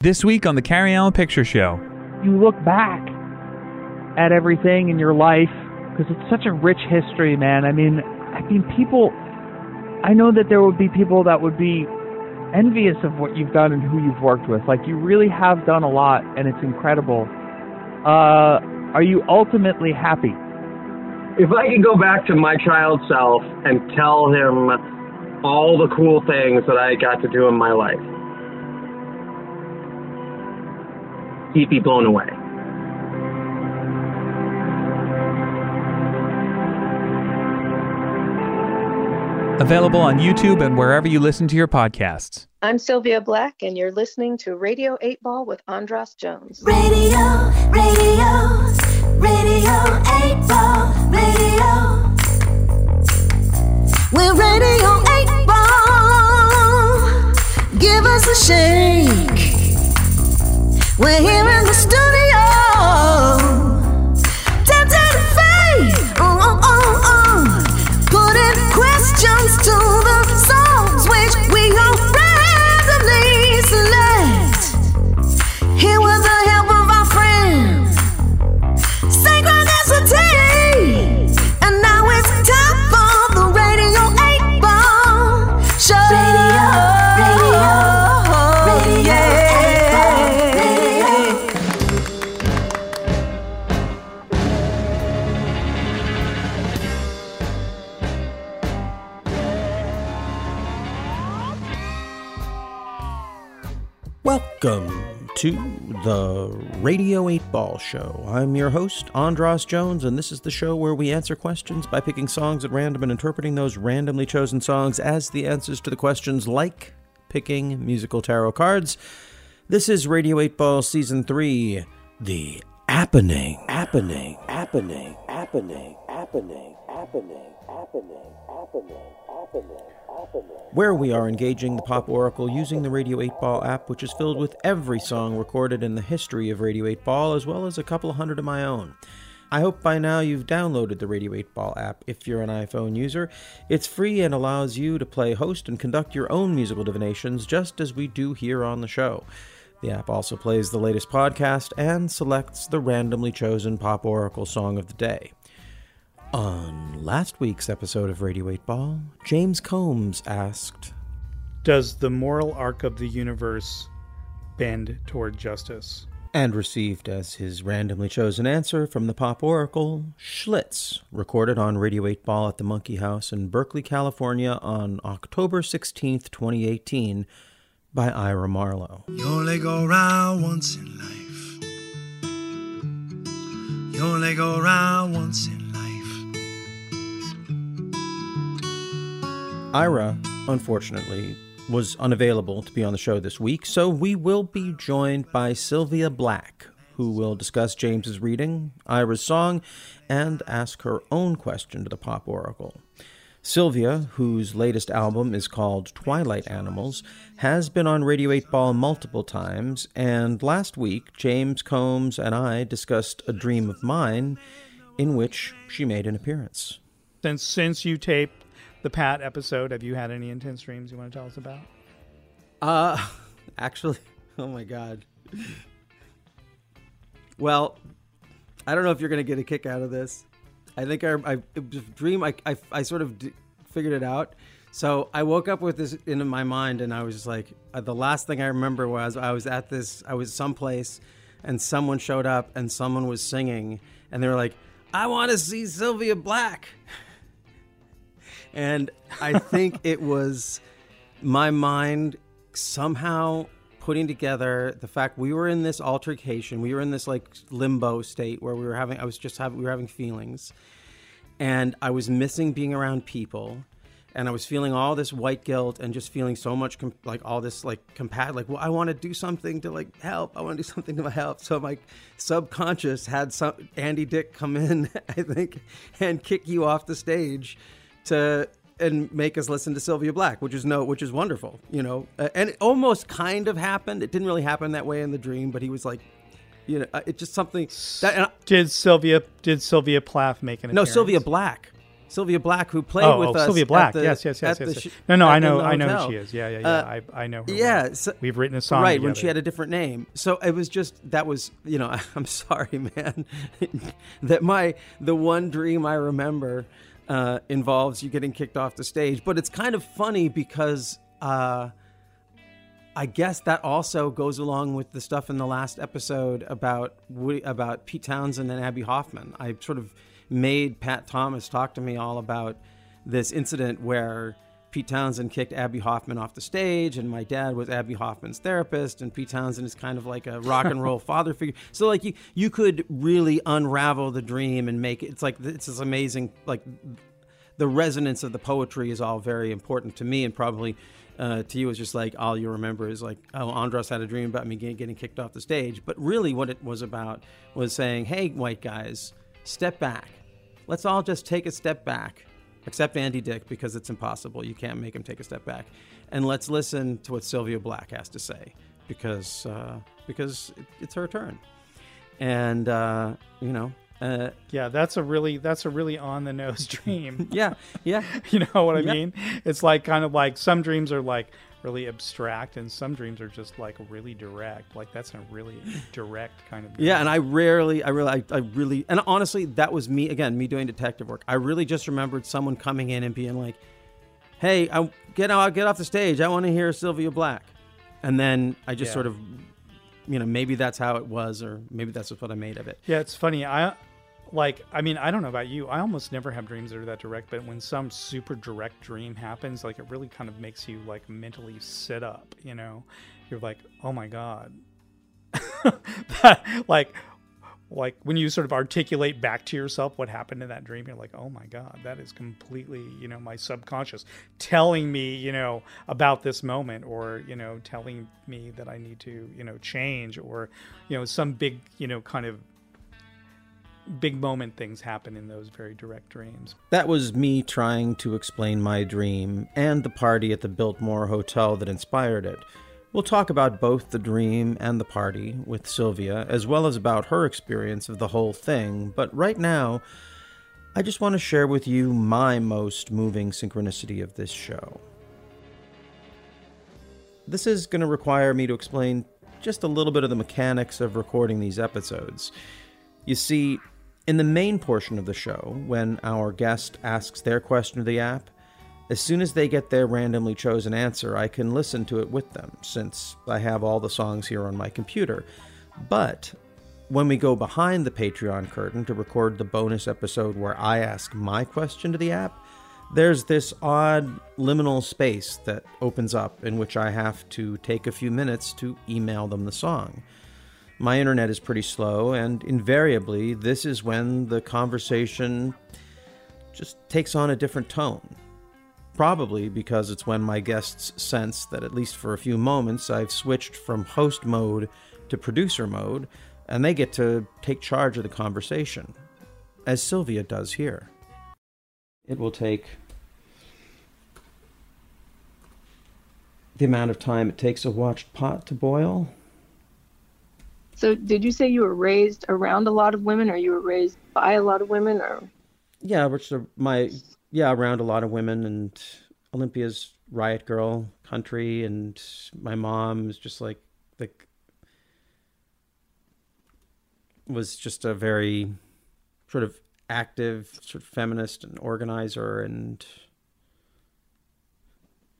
This week on the Carrie Allen Picture Show. You look back at everything in your life because it's such a rich history, man. I mean, I mean, people. I know that there would be people that would be envious of what you've done and who you've worked with. Like you really have done a lot, and it's incredible. Uh, are you ultimately happy? If I could go back to my child self and tell him all the cool things that I got to do in my life, he'd be blown away. Available on YouTube and wherever you listen to your podcasts. I'm Sylvia Black, and you're listening to Radio 8 Ball with Andras Jones. Radio, radio, radio 8 Ball, radio. We're Radio 8 Ball. Give us a shake. We're here in the studio. Welcome to the Radio 8 Ball Show. I'm your host, Andras Jones, and this is the show where we answer questions by picking songs at random and interpreting those randomly chosen songs as the answers to the questions, like picking musical tarot cards. This is Radio 8 Ball Season 3, The Appening. Appening. Appening. Appening. Appening. Appening. Appening. Appening. Appening. Where we are engaging the Pop Oracle using the Radio 8 Ball app, which is filled with every song recorded in the history of Radio 8 Ball, as well as a couple hundred of my own. I hope by now you've downloaded the Radio 8 Ball app if you're an iPhone user. It's free and allows you to play, host, and conduct your own musical divinations just as we do here on the show. The app also plays the latest podcast and selects the randomly chosen Pop Oracle song of the day. On last week's episode of Radio 8 Ball, James Combs asked, Does the moral arc of the universe bend toward justice? and received as his randomly chosen answer from the Pop Oracle, Schlitz, recorded on Radio 8 Ball at the Monkey House in Berkeley, California on October 16th, 2018, by Ira Marlowe. You only go round once in life. You only go round once in life. Ira, unfortunately, was unavailable to be on the show this week, so we will be joined by Sylvia Black, who will discuss James's reading, Ira's song, and ask her own question to the Pop Oracle. Sylvia, whose latest album is called Twilight Animals, has been on Radio 8 Ball multiple times, and last week James Combs and I discussed A Dream of Mine, in which she made an appearance. Since since you taped the Pat episode, have you had any intense dreams you want to tell us about? Uh, actually, oh my god. Well, I don't know if you're gonna get a kick out of this. I think I, I dream. I, I, I sort of d- figured it out. So I woke up with this in my mind, and I was just like, uh, the last thing I remember was I was at this, I was someplace, and someone showed up, and someone was singing, and they were like, "I want to see Sylvia Black," and I think it was my mind somehow putting together the fact we were in this altercation, we were in this like limbo state where we were having, I was just having, we were having feelings, and I was missing being around people, and I was feeling all this white guilt and just feeling so much com- like all this like compat like well I want to do something to like help. I want to do something to help. So my subconscious had some Andy Dick come in I think and kick you off the stage to and make us listen to Sylvia Black, which is no, which is wonderful, you know. Uh, and it almost kind of happened. It didn't really happen that way in the dream, but he was like, you know, uh, it's just something that. I, Did Sylvia did Sylvia Plath make an no, appearance? Sylvia Black. Sylvia Black, who played oh, with oh, us. Sylvia Black. the- yes, yes, yes, yes. yes. sh- no, no, I know, I know who she is. Yeah, yeah, yeah. Uh, I, I know her. yeah, so- we've written a song right when she had a different name. So it was just that was you know I'm sorry, man, that my the one dream I remember uh, involves you getting kicked off the stage. But it's kind of funny because. Uh, I guess that also goes along with the stuff in the last episode about about Pete Townshend and Abbie Hoffman. I sort of made Pat Thomas talk to me all about this incident where Pete Townshend kicked Abbie Hoffman off the stage, and my dad was Abbie Hoffman's therapist, and Pete Townsend is kind of like a rock and roll father figure. So like you you could really unravel the dream and make it. It's like it's this amazing like the resonance of the poetry is all very important to me and probably uh, to you is just like all you remember is like oh Andras had a dream about me getting, getting kicked off the stage but really what it was about was saying hey white guys step back let's all just take a step back except andy dick because it's impossible you can't make him take a step back and let's listen to what sylvia black has to say because uh, because it, it's her turn and uh, you know uh, Yeah, that's a really that's a really on the nose dream. yeah yeah you know what I Yeah. mean? It's like kind of like some dreams are like really abstract, and some dreams are just like really direct. Like that's a really direct kind of. Dream. Yeah, and I rarely, I really, I, I really, and honestly, that was me again, me doing detective work. I really just remembered someone coming in and being like, "Hey, I get out, get off the stage. I want to hear Sylvia Black," and then I just Yeah. sort of, you know, maybe that's how it was, or maybe that's what I made of it. Yeah, it's funny. I like. I mean, I don't know about you. I almost never have dreams that are that direct. But when some super direct dream happens, like it really kind of makes you like mentally sit up. You know, you're like, oh my god. that, like, like when you sort of articulate back to yourself what happened in that dream, you're like, oh my god, that is completely, you know, my subconscious telling me, you know, about this moment, or you know, telling me that I need to, you know, change, or you know, some big, you know, kind of big moment things happen in those very direct dreams. That was me trying to explain my dream and the party at the Biltmore Hotel that inspired it. We'll talk about both the dream and the party with Sylvia, as well as about her experience of the whole thing, but right now, I just want to share with you my most moving synchronicity of this show. This is going to require me to explain just a little bit of the mechanics of recording these episodes. You see, in the main portion of the show, when our guest asks their question to the app, as soon as they get their randomly chosen answer, I can listen to it with them, since I have all the songs here on my computer. But when we go behind the Patreon curtain to record the bonus episode where I ask my question to the app, there's this odd liminal space that opens up in which I have to take a few minutes to email them the song. My internet is pretty slow, and invariably, this is when the conversation just takes on a different tone. Probably because it's when my guests sense that, at least for a few moments, I've switched from host mode to producer mode, and they get to take charge of the conversation, as Sylvia does here. It will take the amount of time it takes a watched pot to boil. So, did you say you were raised around a lot of women, or you were raised by a lot of women, or Yeah, which are my yeah around a lot of women and Olympia's riot grrrl country, and my mom is just like the was just a very sort of active sort of feminist and organizer and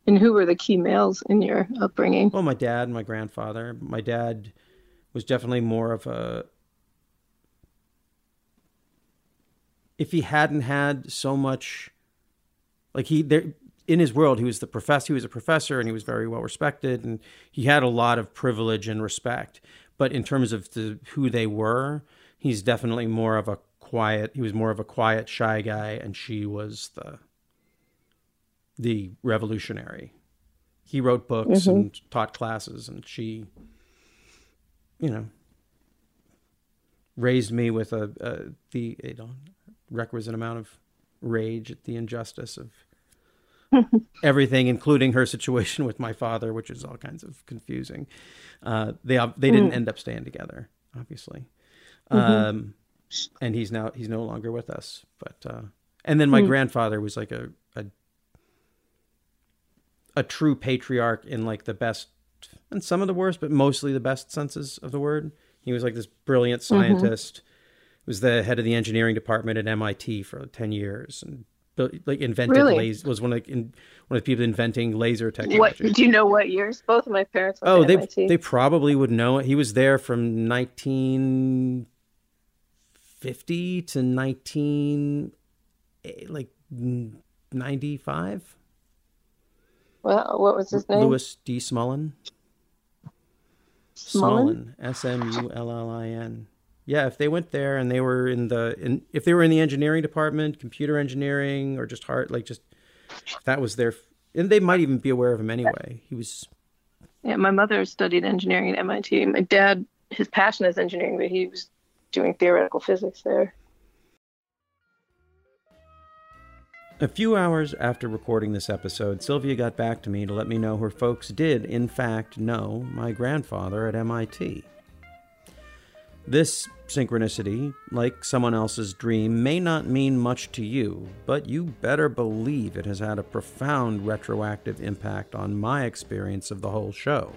and who were the key males in your upbringing? well my dad and my grandfather my dad was definitely more of a if he hadn't had so much like he there in his world he was the professor he was a professor and he was very well respected and he had a lot of privilege and respect. But in terms of the who they were he's definitely more of a quiet he was more of a quiet shy guy and she was the the revolutionary. He wrote books mm-hmm. and taught classes and she you know raised me with a, a the you know requisite amount of rage at the injustice of everything, including her situation with my father, which is all kinds of confusing. Uh, they they didn't end up staying together, obviously, um, and he's now he's no longer with us. But uh, And then my Hmm. grandfather was like a, a a true patriarch in like the best and some of the worst, but mostly the best senses of the word. He was like this brilliant Mm-hmm. scientist. Was the head of the engineering department at MIT for ten years, and like invented Really? laser. Was one of the, in, one of the people inventing laser technology. What do you know? What years? Both of my parents Oh, they MIT. they probably would know it. He was there from 1950 to 19 eh, like 95. well, what was his name? Louis D. Smullin. Smullin? S M U L L I N. Yeah, if they went there and they were in the in, if they were in the engineering department, computer engineering, or just hard like just that was their and they might even be aware of him anyway. He was Yeah, my mother studied engineering at MIT. My dad, his passion is engineering, but he was doing theoretical physics there. A few hours after recording this episode, Sylvia got back to me to let me know her folks did, in fact, know my grandfather at MIT. This synchronicity, like someone else's dream, may not mean much to you, but you better believe it has had a profound retroactive impact on my experience of the whole show.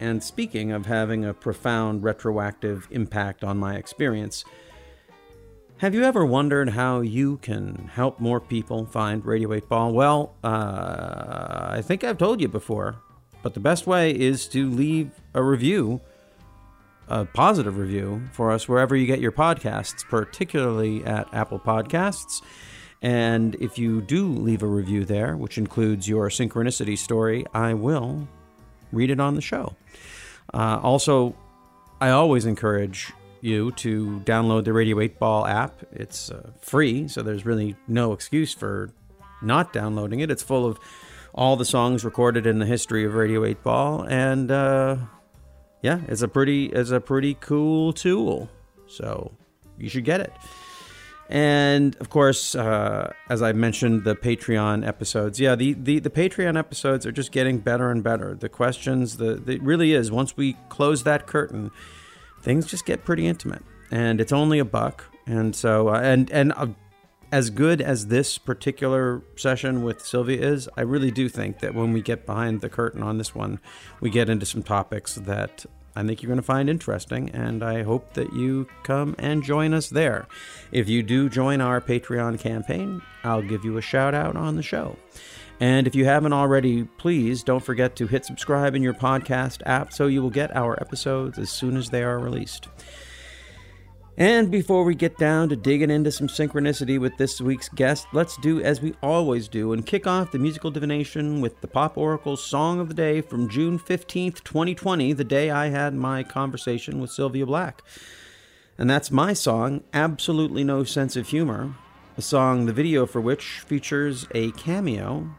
And speaking of having a profound retroactive impact on my experience, have you ever wondered how you can help more people find Radio 8 Ball? Well, uh, I think I've told you before, but the best way is to leave a review, a positive review for us wherever you get your podcasts, particularly at Apple Podcasts. And if you do leave a review there, which includes your synchronicity story, I will read it on the show. Uh, also, I always encourage you to download the Radio 8 Ball app. It's uh, free, so there's really no excuse for not downloading it. It's full of all the songs recorded in the history of Radio 8 Ball, and uh, yeah, it's a pretty it's a pretty cool tool. So you should get it. And of course, uh, as I mentioned, the Patreon episodes. Yeah, the, the, the Patreon episodes are just getting better and better. The questions, the, the it really is. Once we close that curtain, things just get pretty intimate, and it's only a buck. And so, uh, and and uh, as good as this particular session with Sylvia is, I really do think that when we get behind the curtain on this one, we get into some topics that I think you're going to find interesting, and I hope that you come and join us there. If you do join our Patreon campaign, I'll give you a shout out on the show. And if you haven't already, please don't forget to hit subscribe in your podcast app so you will get our episodes as soon as they are released. And before we get down to digging into some synchronicity with this week's guest, let's do as we always do and kick off the musical divination with the Pop Oracle's Song of the Day from June 15th, 2020, the day I had my conversation with Sylvia Black. And that's my song, Absolutely No Sense of Humor, a song the video for which features a cameo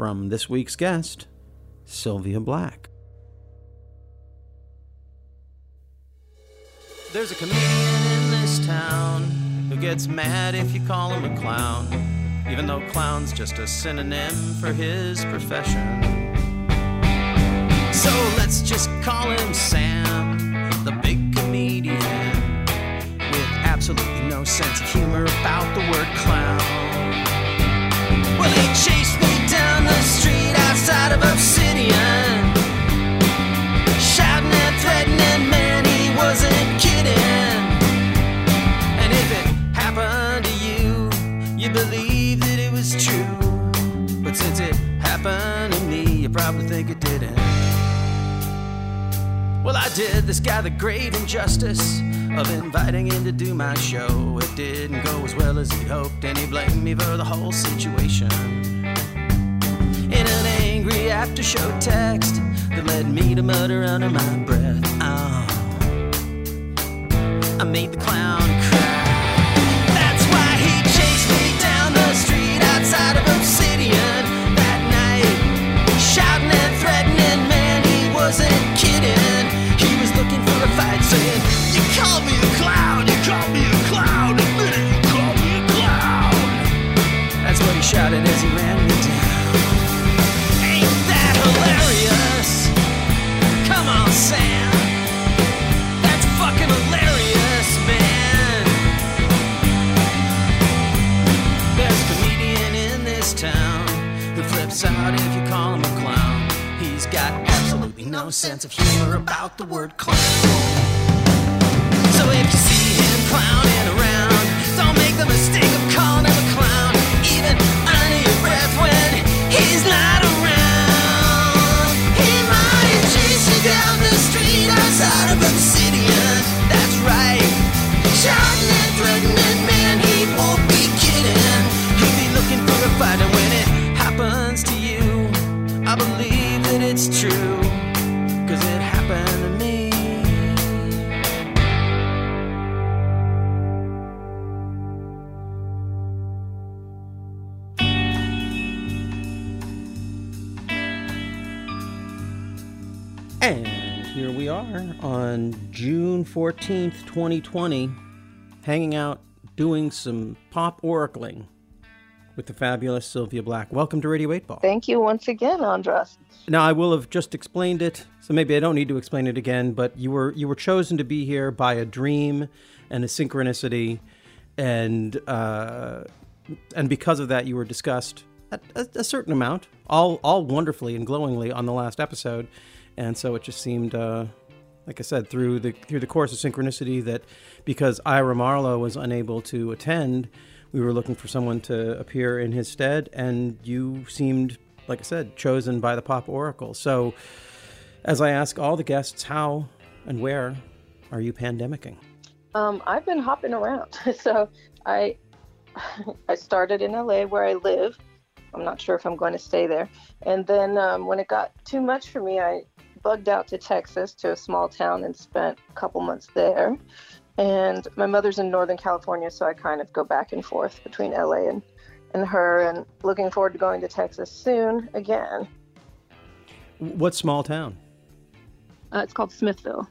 from this week's guest, Sylvia Black. There's a comedian in this town who gets mad if you call him a clown, even though clown's just a synonym for his profession. So let's just call him Sam, the big comedian, with absolutely no sense of humor about the word clown. Well, he chased it happened to me, you probably think it didn't. Well, I did this guy the great injustice of inviting him to do my show. It didn't go as well as he'd hoped, and he blamed me for the whole situation. In an angry after show text that led me to mutter under my breath, Oh, I made the clown sense of humor about the word clown. So if you see him clowning around, don't make the mistake of calling him a clown, even under your breath when he's not around. He might chase you down the street outside of Obsidian. That's right. Shouting and threatening, man, he won't be kidding. He'll be looking for a fight, and when it happens to you, I believe that it's true. Are on June 14th, 2020, hanging out doing some pop oracling with the fabulous Sylvia Black. Welcome to Radio 8 Ball. Thank you once again, Andras. Now I will have just explained it, so maybe I don't need to explain it again. But you were you were chosen to be here by a dream and a synchronicity, and uh, and because of that, you were discussed a, a, a certain amount, all all wonderfully and glowingly on the last episode, and so it just seemed. Uh, like I said, through the through the course of synchronicity, that because Ira Marlowe was unable to attend, we were looking for someone to appear in his stead, and you seemed like I said, chosen by the Pop Oracle. So, as I ask all the guests, how and where are you pandemicking? Um, I've been hopping around. so I I started in LA where I live. I'm not sure if I'm going to stay there. And then um, when it got too much for me, I bugged out to Texas to a small town and spent a couple months there. And my mother's in Northern California, so I kind of go back and forth between LA and, and her, and looking forward to going to Texas soon again. What small town? Uh, it's called Smithville.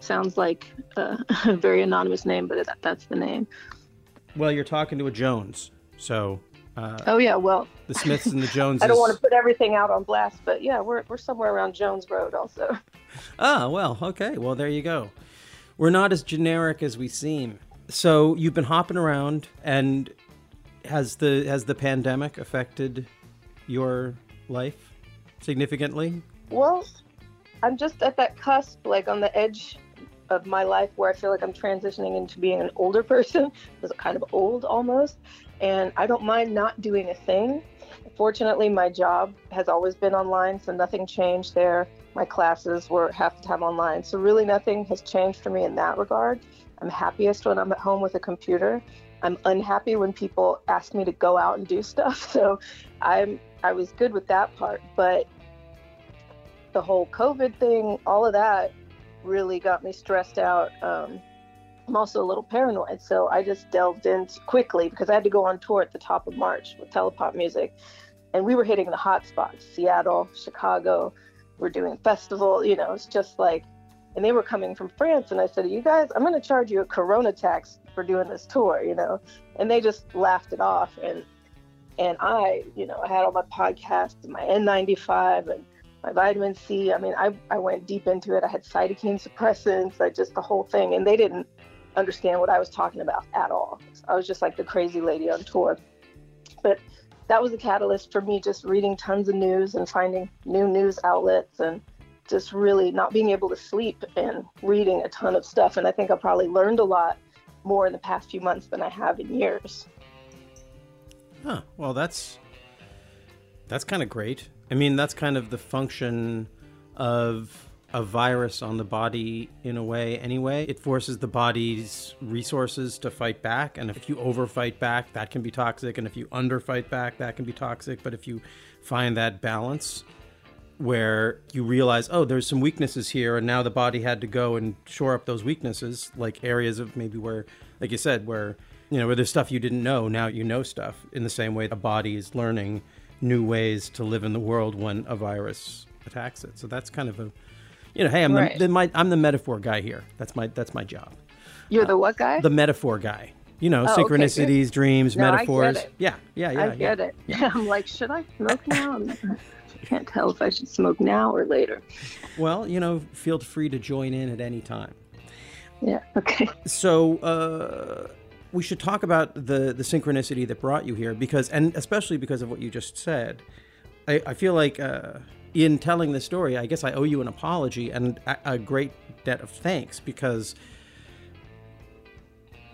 Sounds like uh, a very anonymous name, but that, that's the name. Well, you're talking to a Jones, so uh, Oh yeah, well, the Smiths and the Joneses. I don't want to put everything out on blast, but yeah, we're we're somewhere around Jones Road also. Ah, well, okay. Well, there you go. We're not as generic as we seem. So you've been hopping around, and has the has the pandemic affected your life significantly? Well, I'm just at that cusp, like on the edge of my life where I feel like I'm transitioning into being an older person, was kind of old almost, and I don't mind not doing a thing. Fortunately, my job has always been online, so nothing changed there. My classes were half the time online, so really nothing has changed for me in that regard. I'm happiest when I'm at home with a computer. I'm unhappy when people ask me to go out and do stuff. So I'm I was good with that part, but the whole COVID thing, all of that really got me stressed out. Um, I'm also a little paranoid, so I just delved in quickly because I had to go on tour at the top of March with Telepopmusik, and we were hitting the hot spots: Seattle, Chicago. We're doing festival. You know, it's just like, and they were coming from France, and I said, "You guys, I'm going to charge you a Corona tax for doing this tour," you know, and they just laughed it off. And and I, you know, I had all my podcasts, and my N95, and my vitamin C. I mean, I, I went deep into it. I had cytokine suppressants, like just the whole thing. And they didn't understand what I was talking about at all. I was just like the crazy lady on tour. But that was a catalyst for me just reading tons of news and finding new news outlets and just really not being able to sleep and reading a ton of stuff. And I think I probably learned a lot more in the past few months than I have in years. Huh. Well, that's that's kind of great. I mean, that's kind of the function of a virus on the body in a way anyway. It forces the body's resources to fight back, and if you overfight back, that can be toxic, and if you underfight back, that can be toxic. But if you find that balance where you realize, oh, there's some weaknesses here, and now the body had to go and shore up those weaknesses, like areas of maybe where, like you said, where you know where there's stuff you didn't know, now you know stuff. In the same way, a body is learning new ways to live in the world when a virus attacks it. So that's kind of a, you know, hey, I'm Right. the, my, I'm the metaphor guy here. That's my that's my job. You're the what guy? The metaphor guy. You know, Oh, okay, synchronicities, dreams, No, metaphors. Yeah, yeah, yeah. I yeah. get it. I'm like, should I smoke now? I can't tell if I should smoke now or later. Well, you know, feel free to join in at any time. Yeah. Okay. So uh, we should talk about the the synchronicity that brought you here, because and especially because of what you just said. I, I feel like uh, in telling the story, I guess I owe you an apology and a, a great debt of thanks because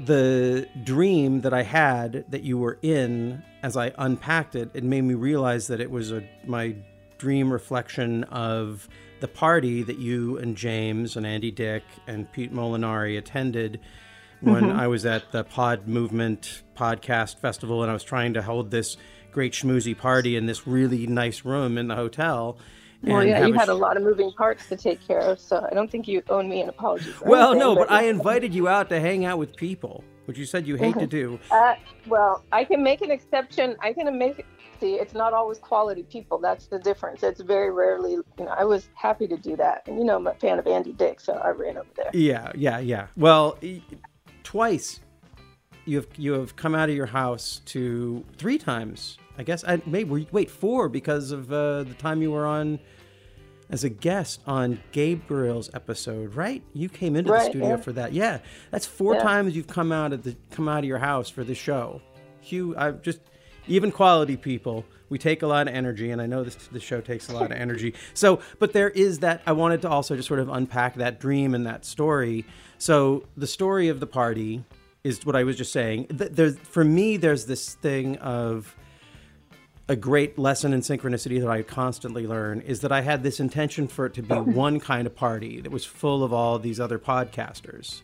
the dream that I had that you were in as I unpacked it, it made me realize that it was a my dream reflection of the party that you and James and Andy Dick and Pete Molinari attended when Mhm. I was at the Pod Movement Podcast Festival and I was trying to hold this great schmoozy party in this really nice room in the hotel. Well, yeah, you a had sh- a lot of moving parts to take care of, so I don't think you owe me an apology. For Well, anything, no, but I invited you out to hang out with people, which you said you hate to Mhm. do. Uh, well, I can make an exception. I can make see. It's not always quality people. That's the difference. It's very rarely. You know, I was happy to do that, and you know, I'm a fan of Andy Dick, so I ran over there. Yeah, yeah, yeah. Well, twice you have you have come out of your house to three times. I guess I maybe wait four because of uh, the time you were on as a guest on Gabriel's episode, right? You came into the studio yeah. for that. Yeah, that's four Yeah. times you've come out of the come out of your house for the show. Hugh, I just even quality people. We take a lot of energy, and I know this the show takes a lot of energy. So, but there is that. I wanted to also just sort of unpack that dream and that story. So, the story of the party is what I was just saying. There's for me, there's this thing of a great lesson in synchronicity that I constantly learn is that I had this intention for it to be one kind of party that was full of all these other podcasters,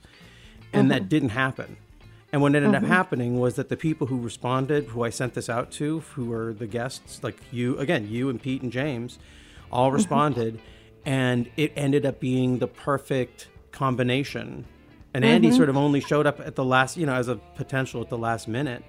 and that mm-hmm. didn't happen. And what ended up Mhm. happening was that the people who responded, who I sent this out to, who were the guests, like you, again, you and Pete and James, all responded, and it ended up being the perfect combination. And Andy Mhm. sort of only showed up at the last, you know, as a potential at the last minute.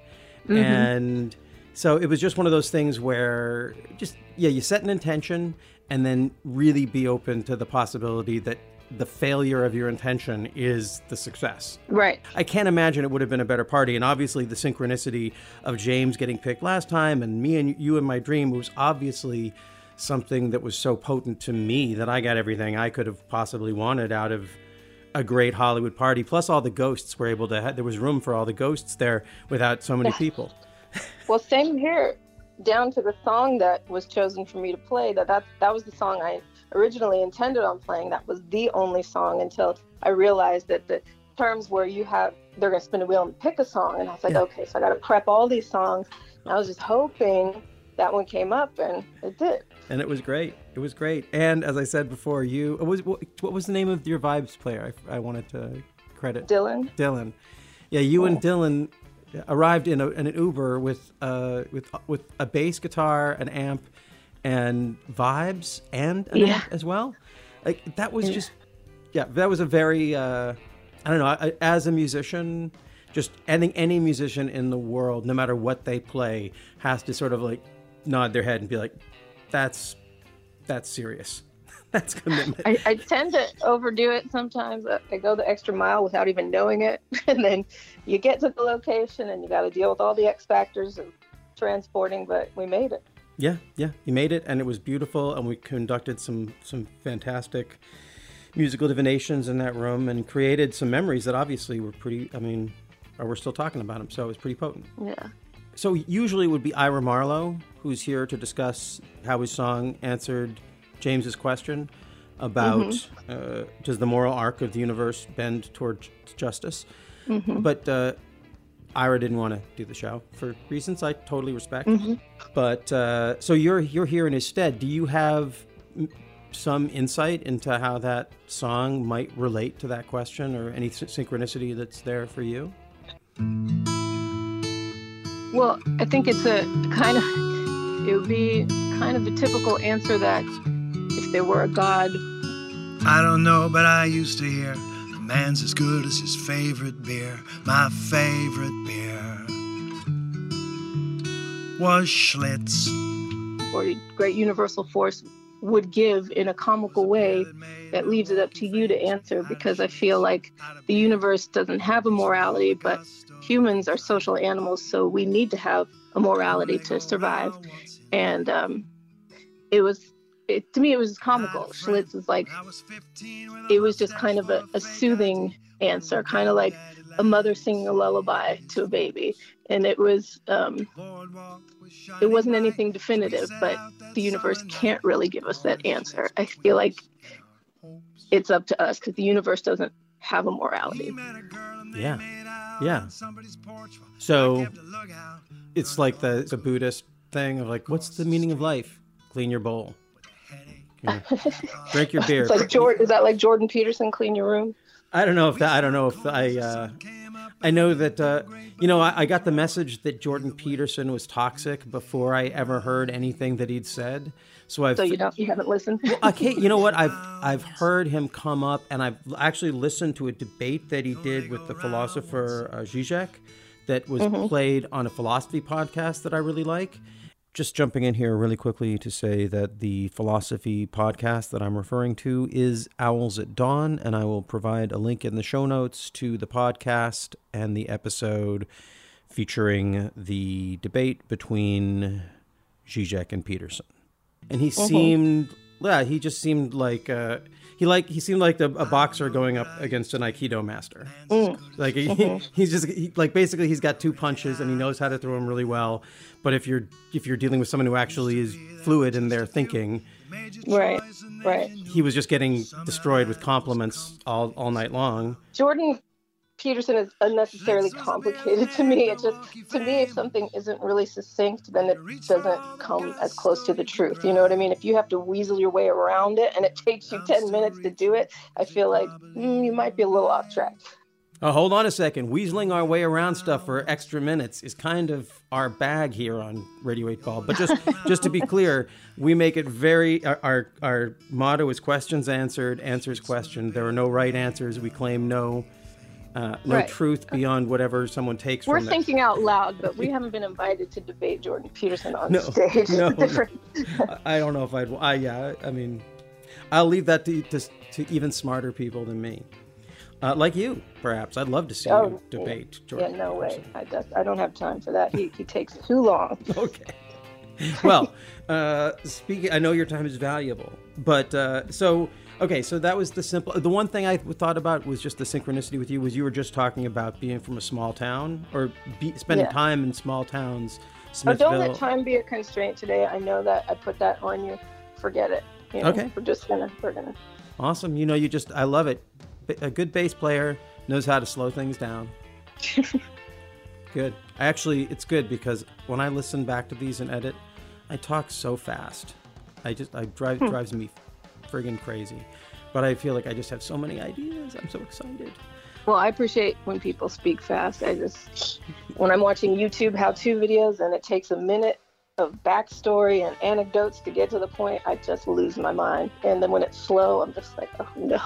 Mhm. And so it was just one of those things where just, yeah, you set an intention and then really be open to the possibility that the failure of your intention is the success. Right. I can't imagine it would have been a better party. And obviously, the synchronicity of James getting picked last time and me and you in my dream was obviously something that was so potent to me that I got everything I could have possibly wanted out of a great Hollywood party. Plus, all the ghosts were able to, ha- there was room for all the ghosts there without so many people. Well, same here. Down to the song that was chosen for me to play. That that that was the song I originally intended on playing. That was the only song until I realized that the terms where you have they're gonna spin a wheel and pick a song, and I was like, Yeah. okay, so I got to prep all these songs. And I was just hoping that one came up, and it did. And it was great. It was great. And as I said before, you, what was, what, what was the name of your Vibes player? I, I wanted to credit. Dylan. Dylan. Yeah, you and Dylan arrived in, a, in an Uber with uh with with a bass guitar, an amp, and vibes, and an Yeah. as well. Like that was Yeah. just yeah, that was a very uh, I don't know. I, as a musician, just any any musician in the world, no matter what they play, has to sort of like nod their head and be like, "That's that's serious. that's commitment." I, I tend to overdo it sometimes. I I go the extra mile without even knowing it, and then you get to the location and you got to deal with all the X factors of transporting. But we made it. Yeah, yeah, you made it, and it was beautiful, and we conducted some some fantastic musical divinations in that room, and created some memories that obviously were pretty. I mean, we're still talking about them, so it was pretty potent. Yeah. So usually it would be Ira Marlowe who's here to discuss how his song answered James's question about Mhm. uh, does the moral arc of the universe bend toward justice. Mhm. But uh, Ira didn't want to do the show for reasons I totally respect. Mhm. But uh, so you're you're here in his stead. Do you have some insight into how that song might relate to that question, or any synchronicity that's there for you? Well, I think it's a kind of, it would be kind of a typical answer that if there were a God, I don't know, but I used to hear a man's as good as his favorite beer. My favorite beer was Schlitz. or great universal force would give in a comical way that leaves it up to you to answer because I feel like the universe doesn't have a morality, but humans are social animals, so we need to have a morality to survive. And um, it was, it, to me, it was comical. Schlitz is like, it was just kind of a, a soothing answer, kind of like a mother singing a lullaby to a baby. And it was, um, it wasn't anything definitive, but the universe can't really give us that answer. I feel like it's up to us because the universe doesn't have a morality. Yeah. Yeah. So it's like the, the Buddhist thing of like, what's the meaning of life? Clean your bowl. Drink your beer. It's like Jordan. Is that like Jordan Peterson? Clean your room. I don't know if that. I don't know if I. Uh, I know that uh, you know. I, I got the message that Jordan Peterson was toxic before I ever heard anything that he'd said. So I've So you don't, you haven't listened. okay, you know what? I've I've heard him come up, and I've actually listened to a debate that he did with the philosopher uh, Zizek, that was played on a philosophy podcast that I really like. Just jumping in here really quickly to say that the philosophy podcast that I'm referring to is Owls at Dawn, and I will provide a link in the show notes to the podcast and the episode featuring the debate between Zizek and Peterson. And he seemed yeah he just seemed like uh he like he seemed like the, a boxer going up against an aikido master. Mm. Like he, mm-hmm. he's just he, like basically he's got two punches and he knows how to throw them really well. But if you're if you're dealing with someone who actually is fluid in their thinking right, right. he was just getting destroyed with compliments all all night long. Jordan Peterson is unnecessarily complicated to me. It just, to me, if something isn't really succinct, then it doesn't come as close to the truth. You know what I mean? If you have to weasel your way around it and it takes you 10 minutes to do it, I feel like mm, you might be a little off track. Oh, hold on a second. Weaseling our way around stuff for extra minutes is kind of our bag here on Radio 8 Ball. But just just to be clear, we make it very our, our our motto is questions answered, answers questioned. There are no right answers. We claim no uh, no Right. truth beyond whatever someone takes We're thinking out loud, but we haven't been invited to debate Jordan Peterson on No, stage. no, that. I don't know if I'd I yeah, I mean I'll leave that to to, to even smarter people than me. Uh, like you, perhaps. I'd love to see Oh, you debate Jordan. Yeah, no way. I just, I don't have time for that. He, he takes too long. okay. Well, uh, speaking, I know your time is valuable, but uh, so okay, so that was the simple. The one thing I thought about was just the synchronicity with you. Was you were just talking about being from a small town or be, spending Yeah. time in small towns, Oh, don't let time be a constraint today. I know that I put that on you. Forget it. You know, Okay. We're just gonna, we're gonna. Awesome. You know, you just I love it. A good bass player knows how to slow things down. good. I actually it's good because when I listen back to these and edit, I talk so fast. I just I drive hmm. drives me friggin' crazy. But I feel like I just have so many ideas. I'm so excited. Well, I appreciate when people speak fast. I just, when I'm watching YouTube how-to videos and it takes a minute of backstory and anecdotes to get to the point, I just lose my mind. And then when it's slow, I'm just like, oh no.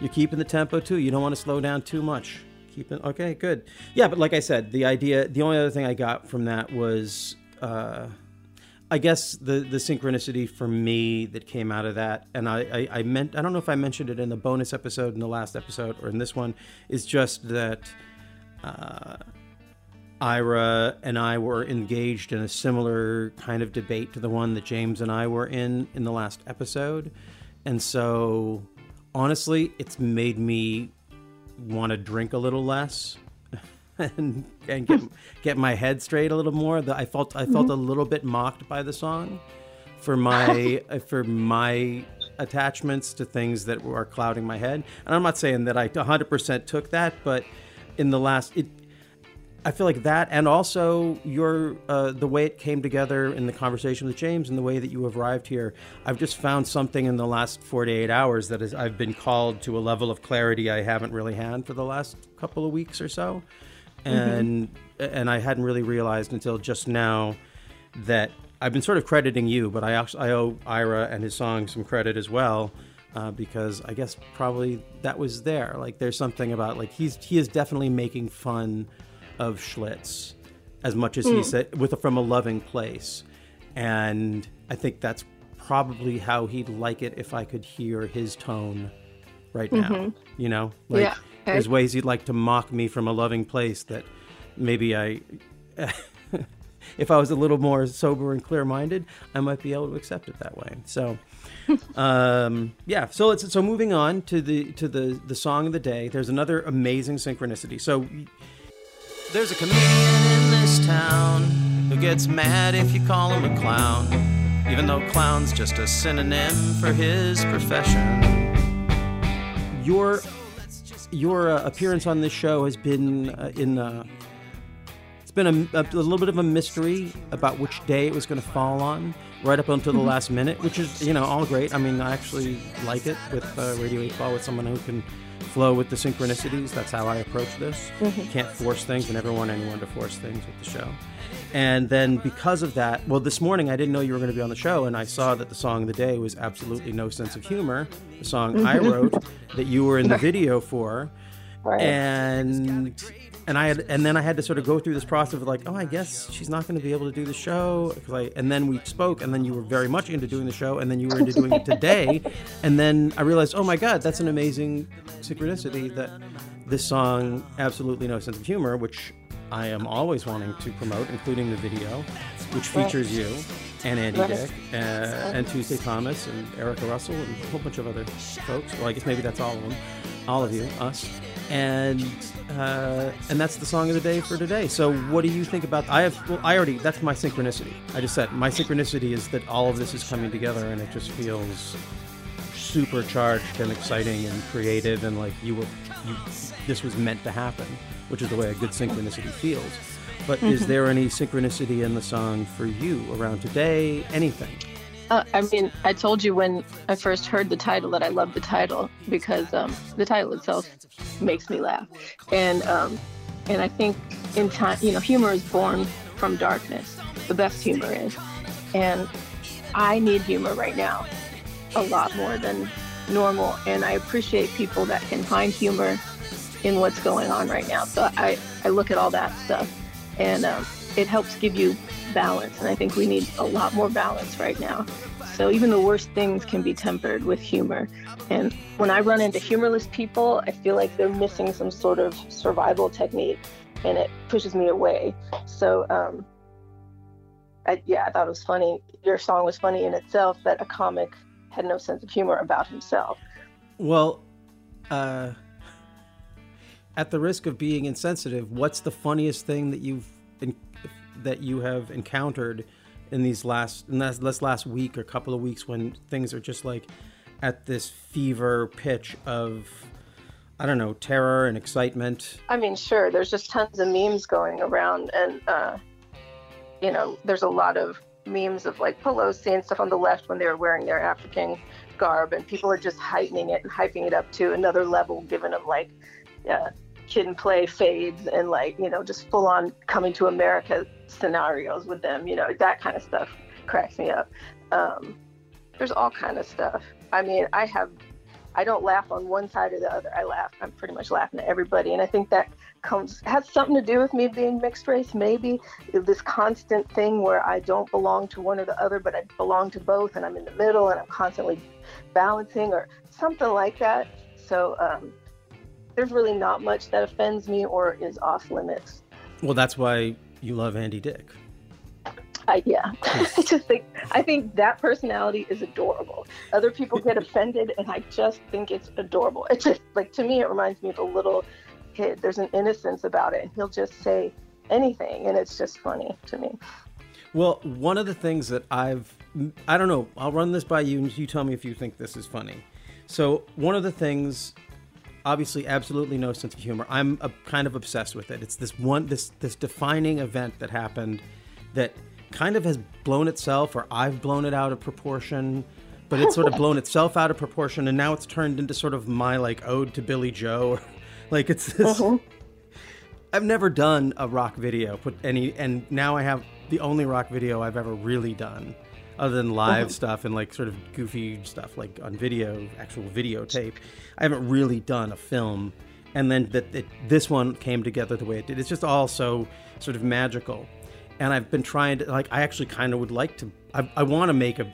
You're keeping the tempo too. You don't want to slow down too much. Keep it okay, good. Yeah, but like I said, the idea, the only other thing I got from that was, uh, I guess the the synchronicity for me that came out of that, and I, I I meant I don't know if I mentioned it in the bonus episode in the last episode or in this one, is just that. Uh, Ira and I were engaged in a similar kind of debate to the one that James and I were in in the last episode. And so, honestly, it's made me want to drink a little less and, and get, get my head straight a little more. The- I felt I felt a little bit mocked by the song for my for my attachments to things that were clouding my head. And I'm not saying that I 100% took that, but in the last it I feel like that, and also your uh, the way it came together in the conversation with James, and the way that you have arrived here. I've just found something in the last 48 hours that is I've been called to a level of clarity I haven't really had for the last couple of weeks or so, Mm-hmm. and and I hadn't really realized until just now that I've been sort of crediting you, but I actually I owe Ira and his song some credit as well. Uh, because I guess probably that was there. Like, there's something about like he's he is definitely making fun of Schlitz as much as he hmm. said with from a loving place, and I think that's probably how he'd like it if I could hear his tone right now. Mm-hmm. You know, like Yeah. There's ways you'd like to mock me from a loving place that maybe I if I was a little more sober and clear minded, I might be able to accept it that way. So, um, yeah. So let's so moving on to the to the the song of the day. There's another amazing synchronicity. So There's a comedian in this town who gets mad if you call him a clown, even though clown's just a synonym for his profession. your your uh, appearance on this show has been uh, in uh, it's been a, a, little bit of a mystery about which day it was going to fall on right up until the last minute which is you know all great. I mean i actually like it with uh, radio 8 ball with someone who can flow with the synchronicities. That's how i approach this. Can't force things and never want anyone to force things with the show and then because of that well this morning i didn't know you were going to be on the show and i saw that the song of the day was absolutely no sense of humor the song i mm-hmm. wrote that you were in the video for Right. and and I had and then I had to sort of go through this process of like, oh, I guess she's not going to be able to do the show. I, and then we spoke, and then you were very much into doing the show, and then you were into doing it today, and then I realized, oh my God, that's an amazing synchronicity that this song, absolutely no sense of humor, which I am always wanting to promote, including the video, which features you and Andy Right. Dick uh, and Tuesday Thomas and Erica Russell and a whole bunch of other folks. Well, I guess maybe that's all of them, all of you, us, and uh, and that's the song of the day for today. So, what do you think about? I have, well, I already. That's my synchronicity. I just said my synchronicity is that all of this is coming together, and it just feels supercharged and exciting and creative, and like you were, you, this was meant to happen, which is the way a good synchronicity feels. But is there any synchronicity in the song for you around today? Anything? Uh, I mean, I told you when I first heard the title that I love the title because um, the title itself makes me laugh, and um, and I think in time, you know, humor is born from darkness. The best humor is, and I need humor right now, a lot more than normal, and I appreciate people that can find humor in what's going on right now. So I I look at all that stuff, and um, it helps give you balance, and I think we need a lot more balance right now. So even the worst things can be tempered with humor. And when I run into humorless people, I feel like they're missing some sort of survival technique, and it pushes me away. So um, I, yeah, I thought it was funny. Your song was funny in itself that a comic had no sense of humor about himself. Well, uh, at the risk of being insensitive, what's the funniest thing that you've that you have encountered in these last in this, this last week or couple of weeks when things are just like at this fever pitch of I don't know terror and excitement? I mean, sure, there's just tons of memes going around, and uh, you know, there's a lot of memes of like Pelosi and stuff on the left when they were wearing their African garb, and people are just heightening it and hyping it up to another level, giving them like uh, Kid 'n Play fades and like you know, just full on coming to America scenarios with them. You know, that kind of stuff cracks me up. Um, there's all kind of stuff. I mean, I have I don't laugh on one side or the other. I laugh. I'm pretty much laughing at everybody, and I think that comes has something to do with me being mixed race. Maybe this constant thing where I don't belong to one or the other, but I belong to both, and I'm in the middle, and I'm constantly balancing or something like that. So um, there's really not much that offends me or is off limits. Well, that's why you love Andy Dick. I, yeah, I just think I think that personality is adorable. Other people get offended, and I just think it's adorable. It's just like to me, it reminds me of a little kid. There's an innocence about it. He'll just say anything, and it's just funny to me. Well, one of the things that I've, I don't know, I'll run this by you and you tell me if you think this is funny. So, one of the things, obviously, absolutely no sense of humor. I'm a, kind of obsessed with it. It's this one, this, this defining event that happened that kind of has blown itself, or I've blown it out of proportion, but it's sort of blown itself out of proportion, and now it's turned into sort of my like ode to Billie Joe. like, it's this. Uh-huh. I've never done a rock video, put any, and now I have the only rock video I've ever really done, other than live stuff and like sort of goofy stuff like on video, actual videotape. I haven't really done a film, and then that it, this one came together the way it did. It's just all so sort of magical, and I've been trying to like. I actually kind of would like to. I, I want to make a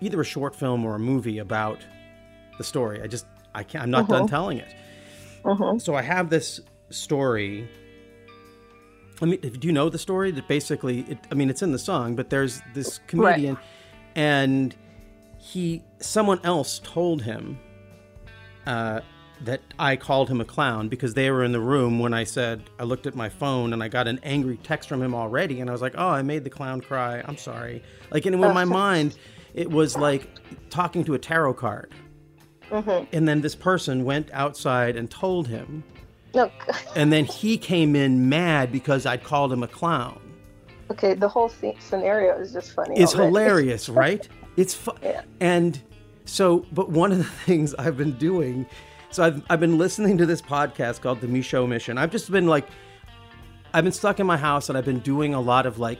either a short film or a movie about the story. I just I can't. I'm not done uh-huh. telling it. Uh-huh. So I have this story I mean, do you know the story? That basically, it, I mean, it's in the song, but there's this comedian, and he, someone else told him uh, that I called him a clown because they were in the room when I said I looked at my phone and I got an angry text from him already, and I was like, "Oh, I made the clown cry. I'm sorry." Like, and in my mind, it was like talking to a tarot card. Mhm. And then this person went outside and told him, No. and then he came in mad because I'd called him a clown. Okay, the whole sce- scenario is just funny. It's already. hilarious, right? It's fu- Yeah. and so, but one of the things I've been doing, so I've I've been listening to this podcast called The Micheaux Mission. I've just been like, I've been stuck in my house and I've been doing a lot of like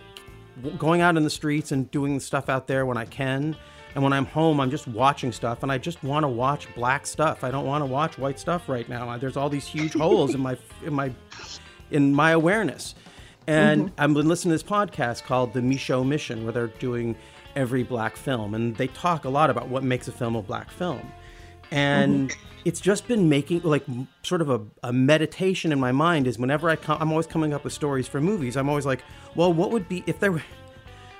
going out in the streets and doing stuff out there when I can. And when I'm home, I'm just watching stuff, and I just want to watch black stuff. I don't want to watch white stuff right now. There's all these huge holes in my in my in my awareness. And mm-hmm. I've been listening to this podcast called The Micheaux Mission, where they're doing every black film, and they talk a lot about what makes a film a black film. And mm-hmm. it's just been making like sort of a, a meditation in my mind. Is whenever I come, I'm always coming up with stories for movies. I'm always like, well, what would be if there were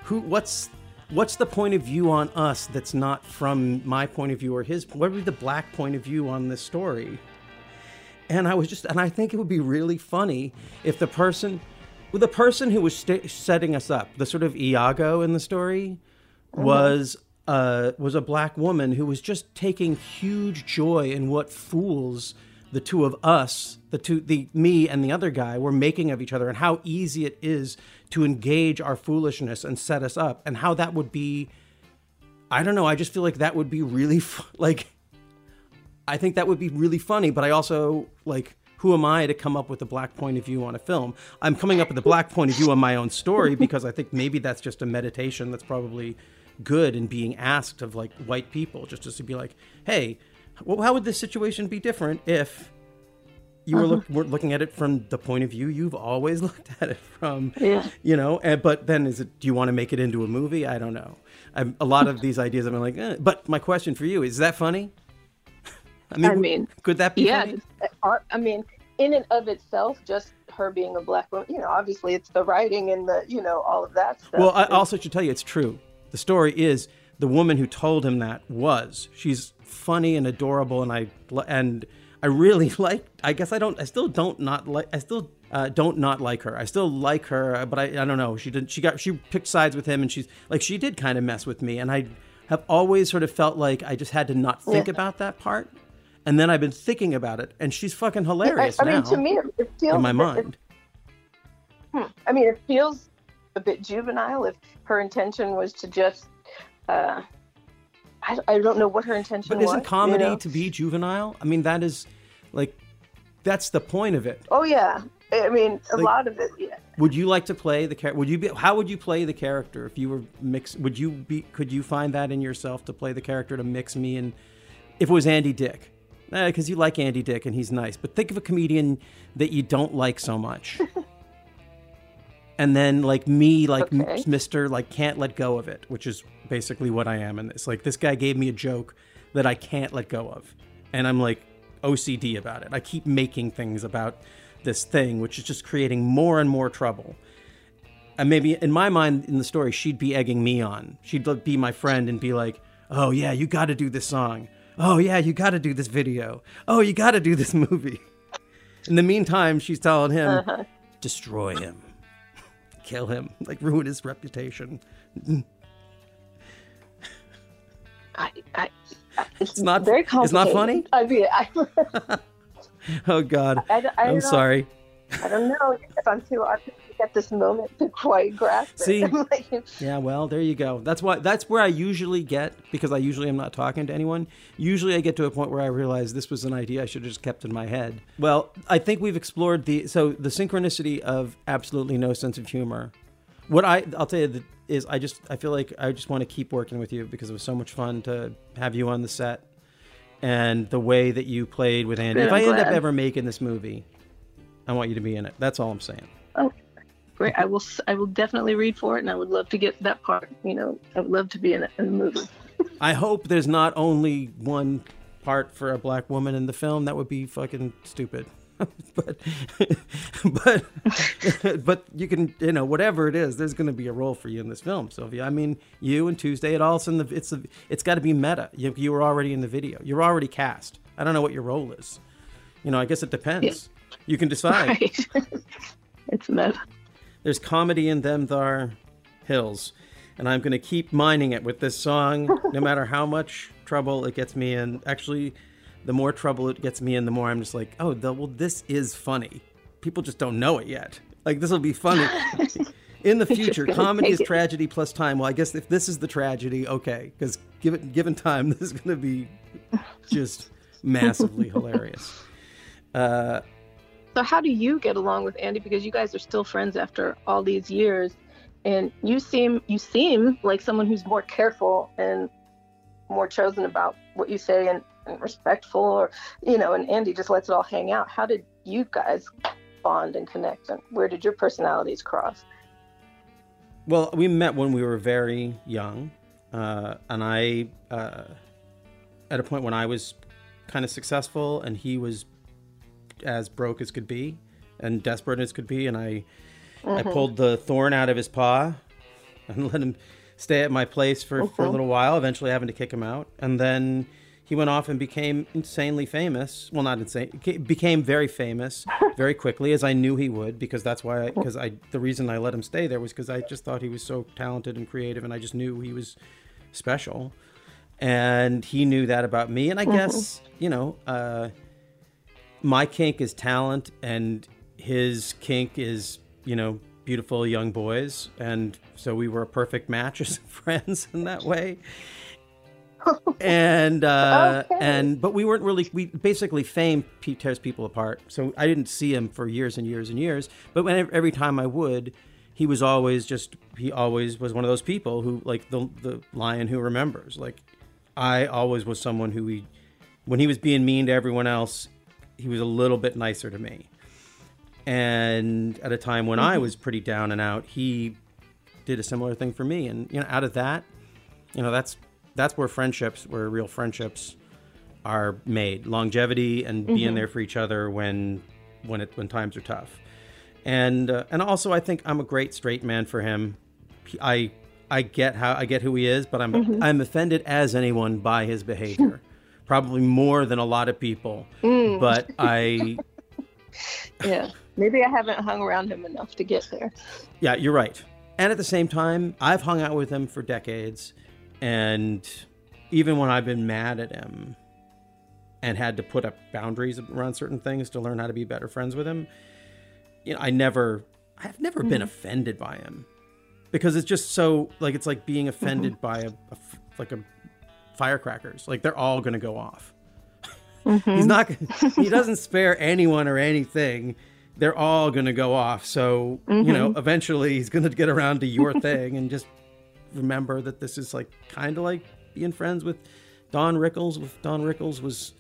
who what's what's the point of view on us that's not from my point of view or his what would be the black point of view on this story? And i was just and i think it would be really funny if the person well, the person who was sta setting us up the sort of iago in the story was uh was a black woman who was just taking huge joy in what fools the two of us the two the me and the other guy were making of each other and how easy it is to engage our foolishness and set us up and how that would be i don't know i just feel like that would be really fu- like i think that would be really funny but i also like who am i to come up with a black point of view on a film? I'm coming up with a black point of view on my own story because i think maybe that's just a meditation that's probably good in being asked of like white people just just to be like hey well, how would this situation be different if you were, look, were looking at it from the point of view you've always looked at it from Yeah. you know and, but then is it do you want to make it into a movie i don't know I'm, a lot of these ideas been like eh. but my question for you is that funny i mean, I mean, could that be yeah, funny? uh, I mean, in and of itself, just her being a black woman, you know, obviously it's the writing and the, you know, all of that stuff. well i also should tell you it's true the story is the woman who told him that was she's funny and adorable and i and i really like i guess i don't i still don't not like i still uh, don't not like her i still like her but I, I don't know she didn't. she got she picked sides with him and she's like she did kind of mess with me and i have always sort of felt like i just had to not think Yeah. about that part and then i've been thinking about it and she's fucking hilarious I, I now mean, to me, it, it feels in my a bit- mind Hmm. I mean, it feels a bit juvenile if her intention was to just. Uh, I, I don't know what her intention But was. isn't you comedy know? to be juvenile? I mean, that is like that's the point of it. Oh yeah, I mean, a Like- lot of it. Yeah. Would you like to play the character? Would you be? How would you play the character if you were mix? Would you be? Could you find that in yourself to play the character to mix me and if it was Andy Dick? Eh, because you like Andy Dick and he's nice, but think of a comedian that you don't like so much. and then like me, like Okay. Mister, like can't let go of it, which is basically what I am in this. Like this guy gave me a joke that I can't let go of, and I'm like OCD about it. I keep making things about this thing, which is just creating more and more trouble. And maybe in my mind, in the story, she'd be egging me on. She'd be my friend and be like, "Oh yeah, you got to do this song. Oh yeah, you got to do this video. Oh, you got to do this movie." In the meantime, she's telling him, Uh-huh. "Destroy him, kill him, like ruin his reputation." I, I, I, it's, not- very it's not funny? I mean, I, Oh God, I, I I'm don't- sorry. I don't know if I'm too artistic at this moment to quite grasp it. See? Like, Yeah, well, there you go. That's why that's where I usually get because I usually am not talking to anyone. Usually I get to a point where I realize this was an idea I should have just kept in my head. Well, I think we've explored the so the synchronicity of absolutely no sense of humor. What I I'll tell you is I just I feel like I just want to keep working with you because it was so much fun to have you on the set and the way that you played with Andy. Good, if I I'm end up ever making this movie, I want you to be in it. That's all I'm saying. oh, great! I will. I will definitely read for it, and I would love to get that part. You know, I would love to be in, a, in the movie. I hope there's not only one part for a black woman in the film. That would be fucking stupid. but but but you can you know whatever it is there's going to be a role for you in this film sylvia i mean you and tuesday it also in the it's a, it's got to be meta you, you were already in the video you're already cast i don't know what your role is you know i guess it depends you can decide. Right. it's meta. there's comedy in them thar hills and i'm going to keep mining it with this song no matter how much trouble it gets me in. Actually the more trouble it gets me in the more i'm just like oh the, well this is funny. People just don't know it yet. Like this will be funny. In the future comedy is it. tragedy plus time. Well i guess if this is the tragedy okay because given given time this is going to be just massively hilarious. Uh So how do you get along with Andy? Because you guys are still friends after all these years, and you seem you seem like someone who's more careful and more chosen about what you say and, and respectful, or you know. And Andy just lets it all hang out. How did you guys bond and connect, and where did your personalities cross? Well, we met when we were very young, uh, and I, uh, at a point when I was kind of successful, and he was as broke as could be, and desperate as could be, and I, I Mhm. pulled the thorn out of his paw, and let him stay at my place for, for a little while, eventually having to kick him out, and then he went off and became insanely famous. Well, not insane, became very famous very quickly, as I knew he would, because that's why, because I, the reason I let him stay there was because I just thought he was so talented and creative, and I just knew he was special, and he knew that about me, and I Mhm. guess you know, uh, my kink is talent, and his kink is you know beautiful young boys, and so we were a perfect match as friends in that way. And uh Okay. and but we weren't really we basically fame tears people apart. So i didn't see him for years and years and years. But when every time i would he was always just he always was one of those people who like the the lion who remembers. Like i always was someone who he when he was being mean to everyone else he was a little bit nicer to me and at a time when i Mhm. was pretty down and out he did a similar thing for me and you know out of that you know that's that's where friendships where real friendships are made longevity and being Mhm. there for each other when when it when times are tough and uh, and also i think i'm a great straight man for him i i get how i get who he is but i'm Mhm. i'm offended as anyone by his behavior probably more than a lot of people Mm. but i Yeah, maybe I haven't hung around him enough to get there. Yeah, you're right. And at the same time, I've hung out with him for decades. And even when I've been mad at him and had to put up boundaries around certain things to learn how to be better friends with him, you know, I never, I've never been Mhm. offended by him because it's just so, like, it's like being offended by a like a firecrackers. Like, they're all going to go off. He's not. He doesn't spare anyone or anything. They're all going to go off. So you know, Mhm. eventually he's going to get around to your thing and just remember that this is like kind of like being friends with Don Rickles. With Don Rickles was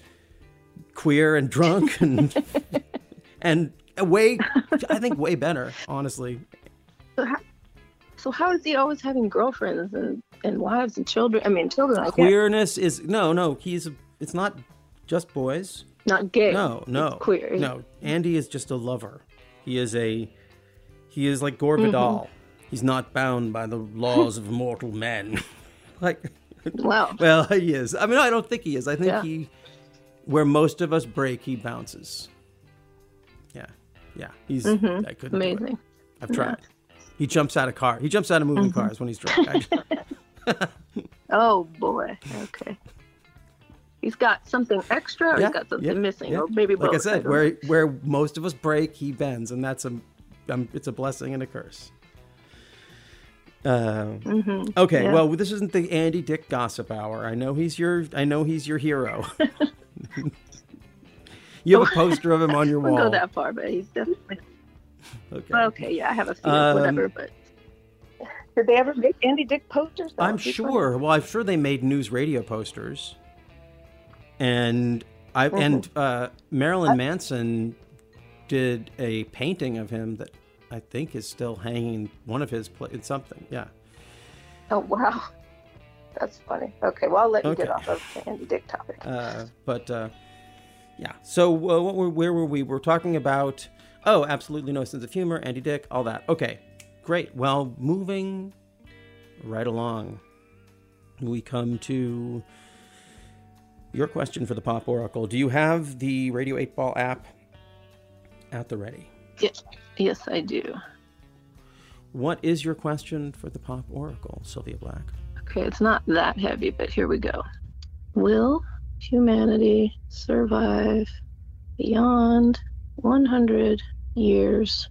queer and drunk and and way, I think way better, honestly. So how, so how is he always having girlfriends and, and wives and children? I mean, children. I guess. Queerness is no, no. He's it's not just boys. Not gay. No, no, It's queer. No, Andy is just a lover. He is a he is like Gore. Vidal. He's not bound by the laws of mortal men. like Wow. Well, he is. I mean, I don't think he is. I think Yeah. he where most of us break, he bounces. Yeah. Yeah. He's Mhm. I couldn't. Amazing. I've tried. He jumps out of car. He jumps out of moving Mhm. cars when he's drunk. Oh boy. Okay. He's got something extra, or Yeah, he's got something yeah, missing, yeah. or maybe both. like I said, don't where know. where most of us break, he bends, and that's a um, it's a blessing and a curse. Uh, Mhm, Okay, well, this isn't the Andy Dick gossip hour. I know he's your I know he's your hero. you have a poster of him on your I wall. go that far, but he's definitely. Okay. Okay, yeah, I have a few, Um, whatever, but. Did they ever make Andy Dick posters? That I'm be funny. sure. Well, I'm sure they made NewsRadio posters. And I Mhm. and uh, Marilyn Manson did a painting of him that I think is still hanging one of his pla- in something. Yeah. Oh wow, that's funny. Okay, well I'll let you get off of the Andy Dick topic. Uh, but uh, Yeah. So uh, what were, where were we? We're talking about oh, absolutely no sense of humor, Andy Dick, all that. Okay, great. Well, moving right along, we come to your question for the Pop Oracle. Do you have the Radio 8 Ball app at the ready? Yes, yes, I do. What is your question for the Pop Oracle, Sylvia Black? Okay, it's not that heavy, but here we go. Will humanity survive beyond 100 years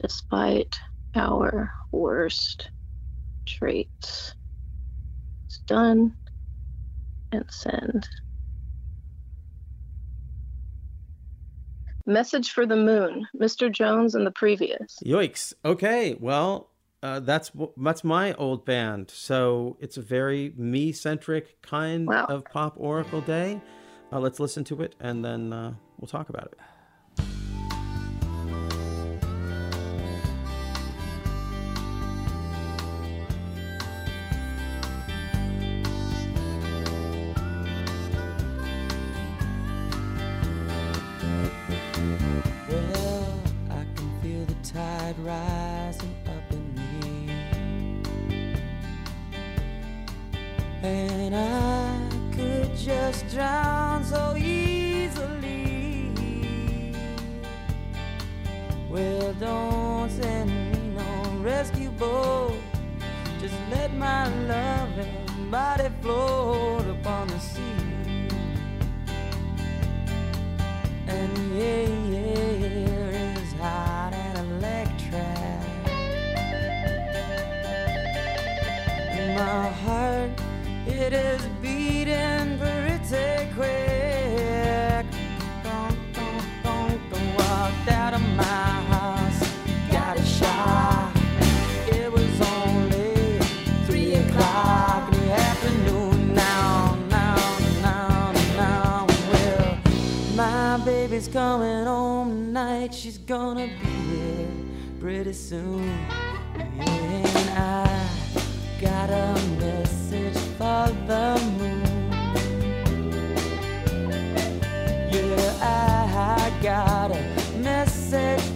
despite our worst traits? It's done and send. Message for the moon, Mr. Jones and the previous. Yoicks. Okay, well, uh, that's that's my old band. So it's a very me centric kind Wow. of pop oracle day. Uh, let's listen to it and then uh, we'll talk about it. Let my loving body float upon the sea. And yeah, yeah, is hot and electric. My heart, it is gonna be here pretty soon. And I got a message for the moon. Yeah, I got a message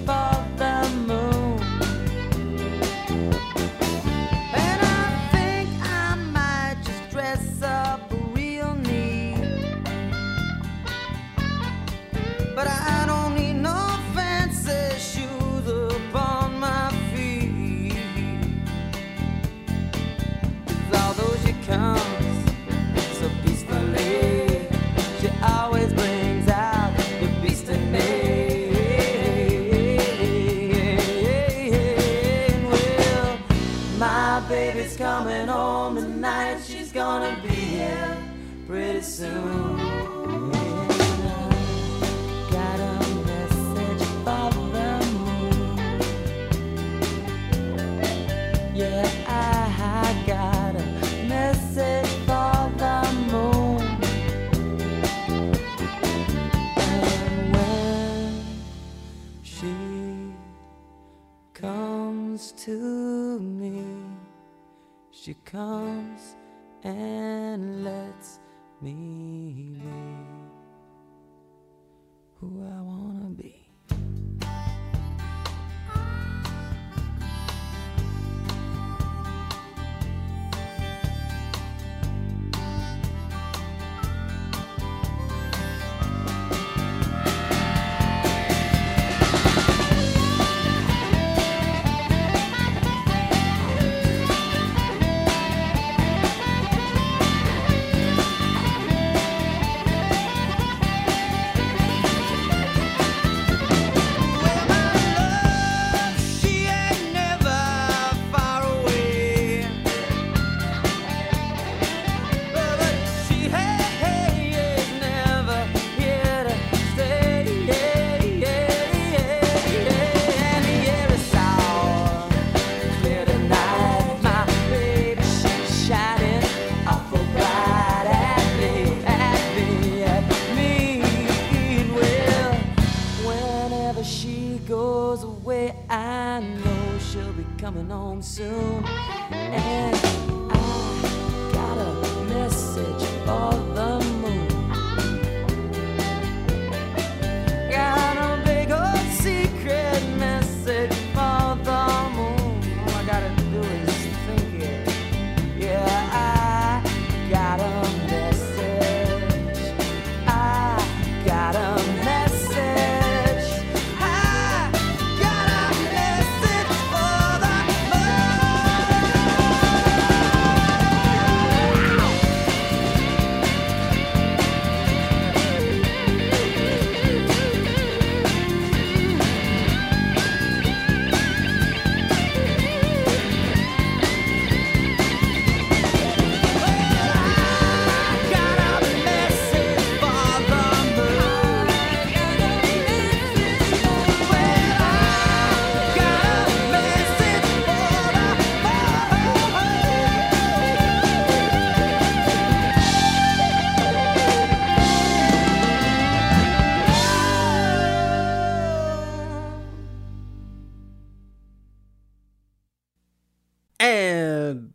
comes and lets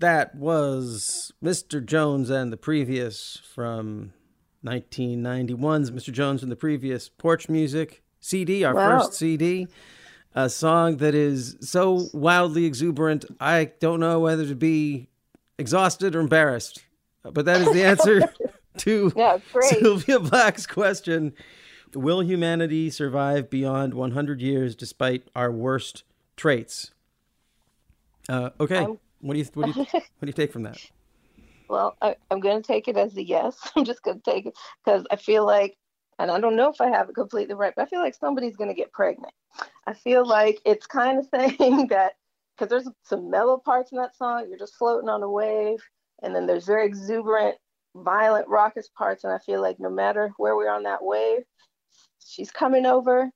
that was Mr. Jones and the previous from 1991's Mr. Jones and the previous Porch Music CD, our Wow. first CD. A song that is so wildly exuberant, I don't know whether to be exhausted or embarrassed. But that is the answer to Yeah. Sylvia Black's question Will humanity survive beyond 100 years despite our worst traits? Uh, okay. I'm- what do you what do you what do you take from that? Well, I, I'm going to take it as a yes. I'm just going to take it because I feel like, and I don't know if I have it completely right, but I feel like somebody's going to get pregnant. I feel like it's kind of saying that because there's some mellow parts in that song, you're just floating on a wave, and then there's very exuberant, violent, raucous parts, and I feel like no matter where we're on that wave, she's coming over,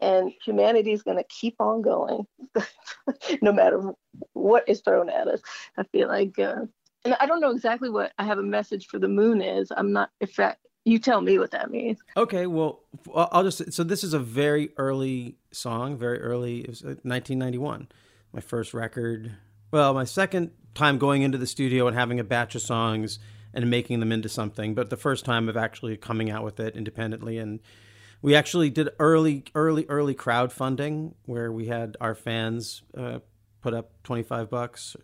and humanity is going to keep on going, no matter what is thrown at us. I feel like. Uh, and I don't know exactly what I have a message for the moon is. I'm not if that you tell me what that means. Okay, well, I'll just so this is a very early song, very early. It was uh, 1991, my first record. Well, my second time going into the studio and having a batch of songs and making them into something, but the first time of actually coming out with it independently. And we actually did early, early, early crowdfunding where we had our fans uh, put up 25 bucks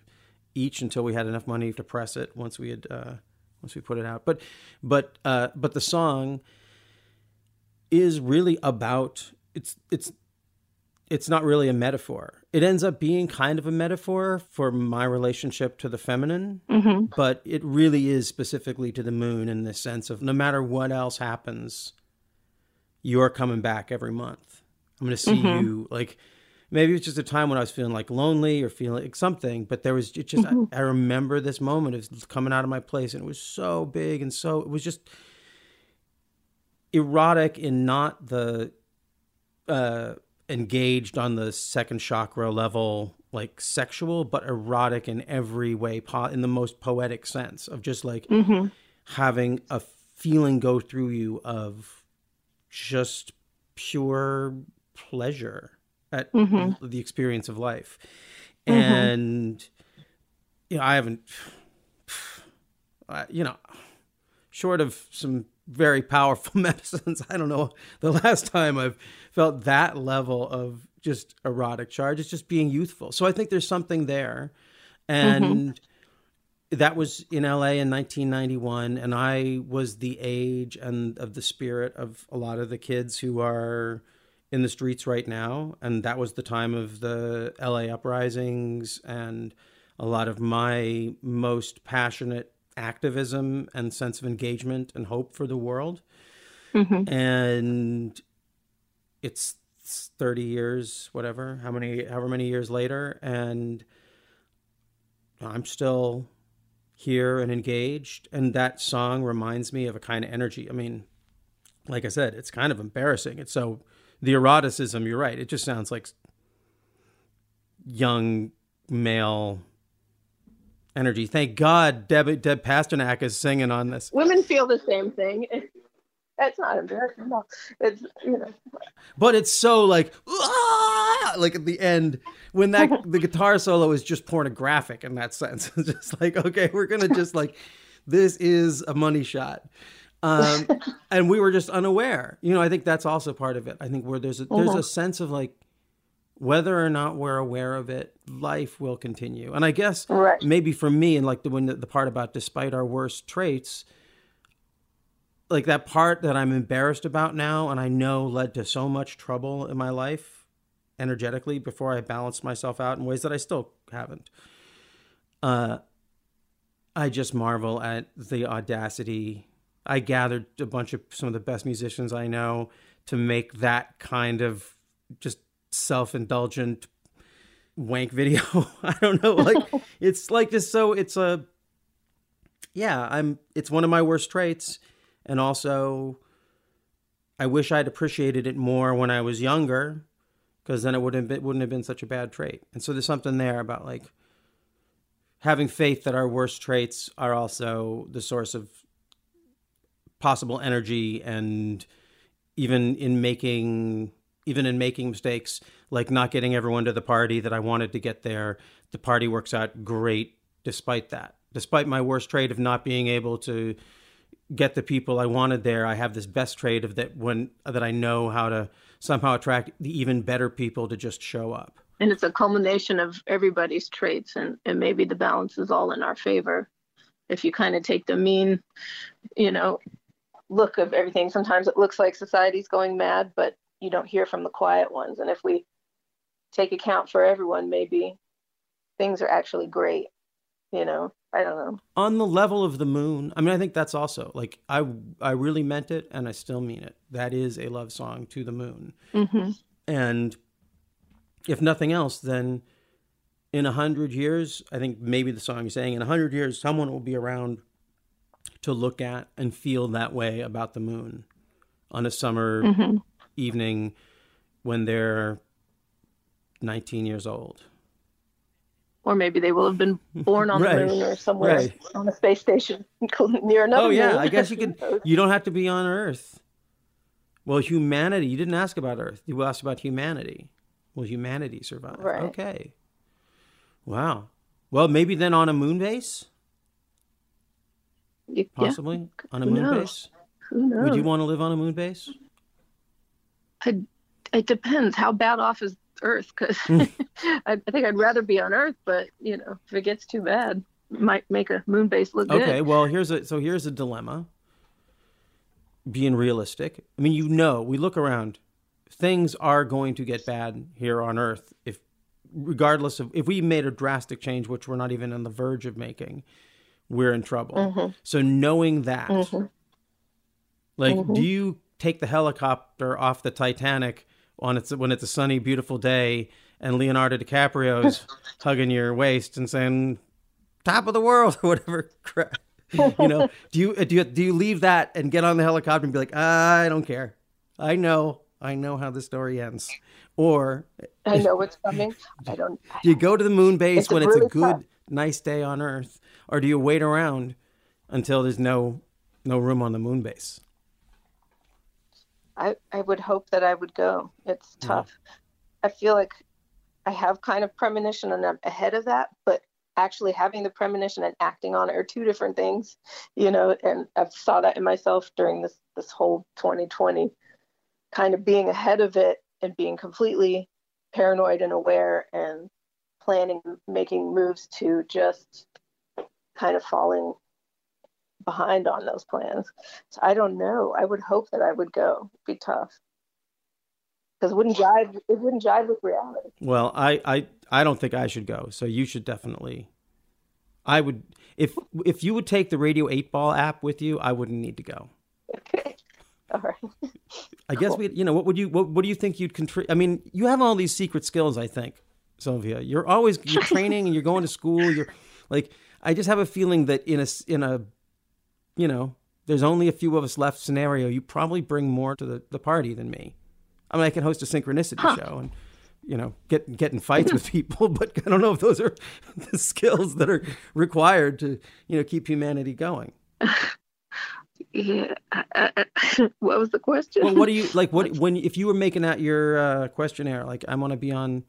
each until we had enough money to press it once we had uh, once we put it out. But but uh, but the song is really about it's it's it's not really a metaphor. It ends up being kind of a metaphor for my relationship to the feminine, Mm-hmm. but it really is specifically to the moon in the sense of no matter what else happens, you're coming back every month. I'm going to see Mhm. you like maybe it's just a time when I was feeling like lonely or feeling like something, but there was it just Mhm. I, I remember this moment of coming out of my place and it was so big and so it was just erotic in not the uh engaged on the second chakra level like sexual but erotic in every way po- in the most poetic sense of just like Mhm. having a feeling go through you of just pure pleasure at Mhm. the experience of life. Mhm. and you know i haven't you know short of some very powerful medicines i don't know the last time i've felt that level of just erotic charge. It's just being youthful. So i think there's something there. And that was in la in 1991 and i was the age and of the spirit of a lot of the kids who are in the streets right now and that was the time of the la uprisings and a lot of my most passionate activism and sense of engagement and hope for the world Mhm. and it's 30 years whatever how many however many years later and i'm still here and engaged and that song reminds me of a kind of energy. I mean like i said it's kind of embarrassing. It's so the eroticism you're right it just sounds like young male energy. Thank god deb, deb pasternak is singing on this. Women feel the same thing. It's not embarrassing. No, it's you know. but it's so like "Ah!" like at the end when that the guitar solo is just pornographic in that sense it's just like okay we're gonna just like this is a money shot um and we were just unaware you know i think that's also part of it i think where there's a there's a Mhm. sense of like whether or not we're aware of it life will continue and i guess Right. maybe for me and like the when the, the part about despite our worst traits like that part that I'm embarrassed about now and I know led to so much trouble in my life energetically before I balanced myself out in ways that I still haven't. Uh I just marvel at the audacity. I gathered a bunch of some of the best musicians I know to make that kind of just self-indulgent wank video. I don't know, like it's like just so it's a yeah, I'm it's one of my worst traits and also I wish I'd appreciated it more when I was younger because then it wouldn't been, wouldn't have been such a bad trait. And so there's something there about like having faith that our worst traits are also the source of possible energy and even in making even in making mistakes like not getting everyone to the party that I wanted to get there the party works out great despite that. Despite my worst trait of not being able to get the people I wanted there, I have this best trait of that when that I know how to somehow attract the even better people to just show up. and it's a culmination of everybody's traits and, and maybe the balance is all in our favor. If you kind of take the mean you know look of everything sometimes it looks like society's going mad but you don't hear from the quiet ones. And if we take account for everyone maybe things are actually great you know i don't know on the level of the moon i mean i think that's also like i i really meant it and i still mean it that is a love song to the moon mm-hmm. and if nothing else then in a hundred years i think maybe the song is saying in a hundred years someone will be around to look at and feel that way about the moon on a summer Mhm. evening when they're 19 years old or maybe they will have been born on Right, the moon or somewhere right. on a space station near another oh yeah i guess you could you don't have to be on earth well humanity you didn't ask about earth you asked about humanity will humanity survive Right. okay wow well maybe then on a moon base yeah. possibly on a Who moon knows? base Who knows? would you want to live on a moon base I, it depends. How bad off is Earth? Because Hmm. I, I think I'd rather be on Earth, but you know, if it gets too bad, it might make a moon base look okay good. well here's a so here's a dilemma being realistic i mean you know we look around things are going to get bad here on earth if regardless of if we made a drastic change which we're not even on the verge of making we're in trouble Mhm. so knowing that Mhm. like Mhm. do you take the helicopter off the titanic on it's when it's a sunny beautiful day and leonardo dicaprio's hugging your waist and saying top of the world or whatever crap you know do you uh, do you do you leave that and get on the helicopter and be like i don't care i know i know how the story ends or I know what's coming. I don't. do you go to the moon base It's when it's a good tough- nice day on earth or do you wait around until there's no no room on the moon base I, I would hope that I would go. It's Yeah. tough. I feel like I have kind of premonition and I'm ahead of that, but actually having the premonition and acting on it are two different things, you know, and I've saw that in myself during this this whole 2020 kind of being ahead of it and being completely paranoid and aware and planning making moves to just kind of falling behind on those plans. So I don't know. I would hope that I would go. It'd be tough because it wouldn't jive. It wouldn't jive with reality. Well, I, I I don't think I should go. So you should definitely. I would if if you would take the Radio Eight Ball app with you, I wouldn't need to go. Okay. All right. I guess we, you know, what would you what, what do you think you'd contribute? I mean, you have all these secret skills. I think, Sylvia, you're always you're training and you're going to school. You're like, I just have a feeling that in a, in a, you know, there's only a few of us left scenario. You probably bring more to the, the party than me. I mean, I can host a synchronicity show and you know get get in fights with people, but I don't know if those are the skills that are required to you know keep humanity going. Yeah. What was the question? well, what do you like? What when if you were making out your uh, questionnaire? Like, I want to be on.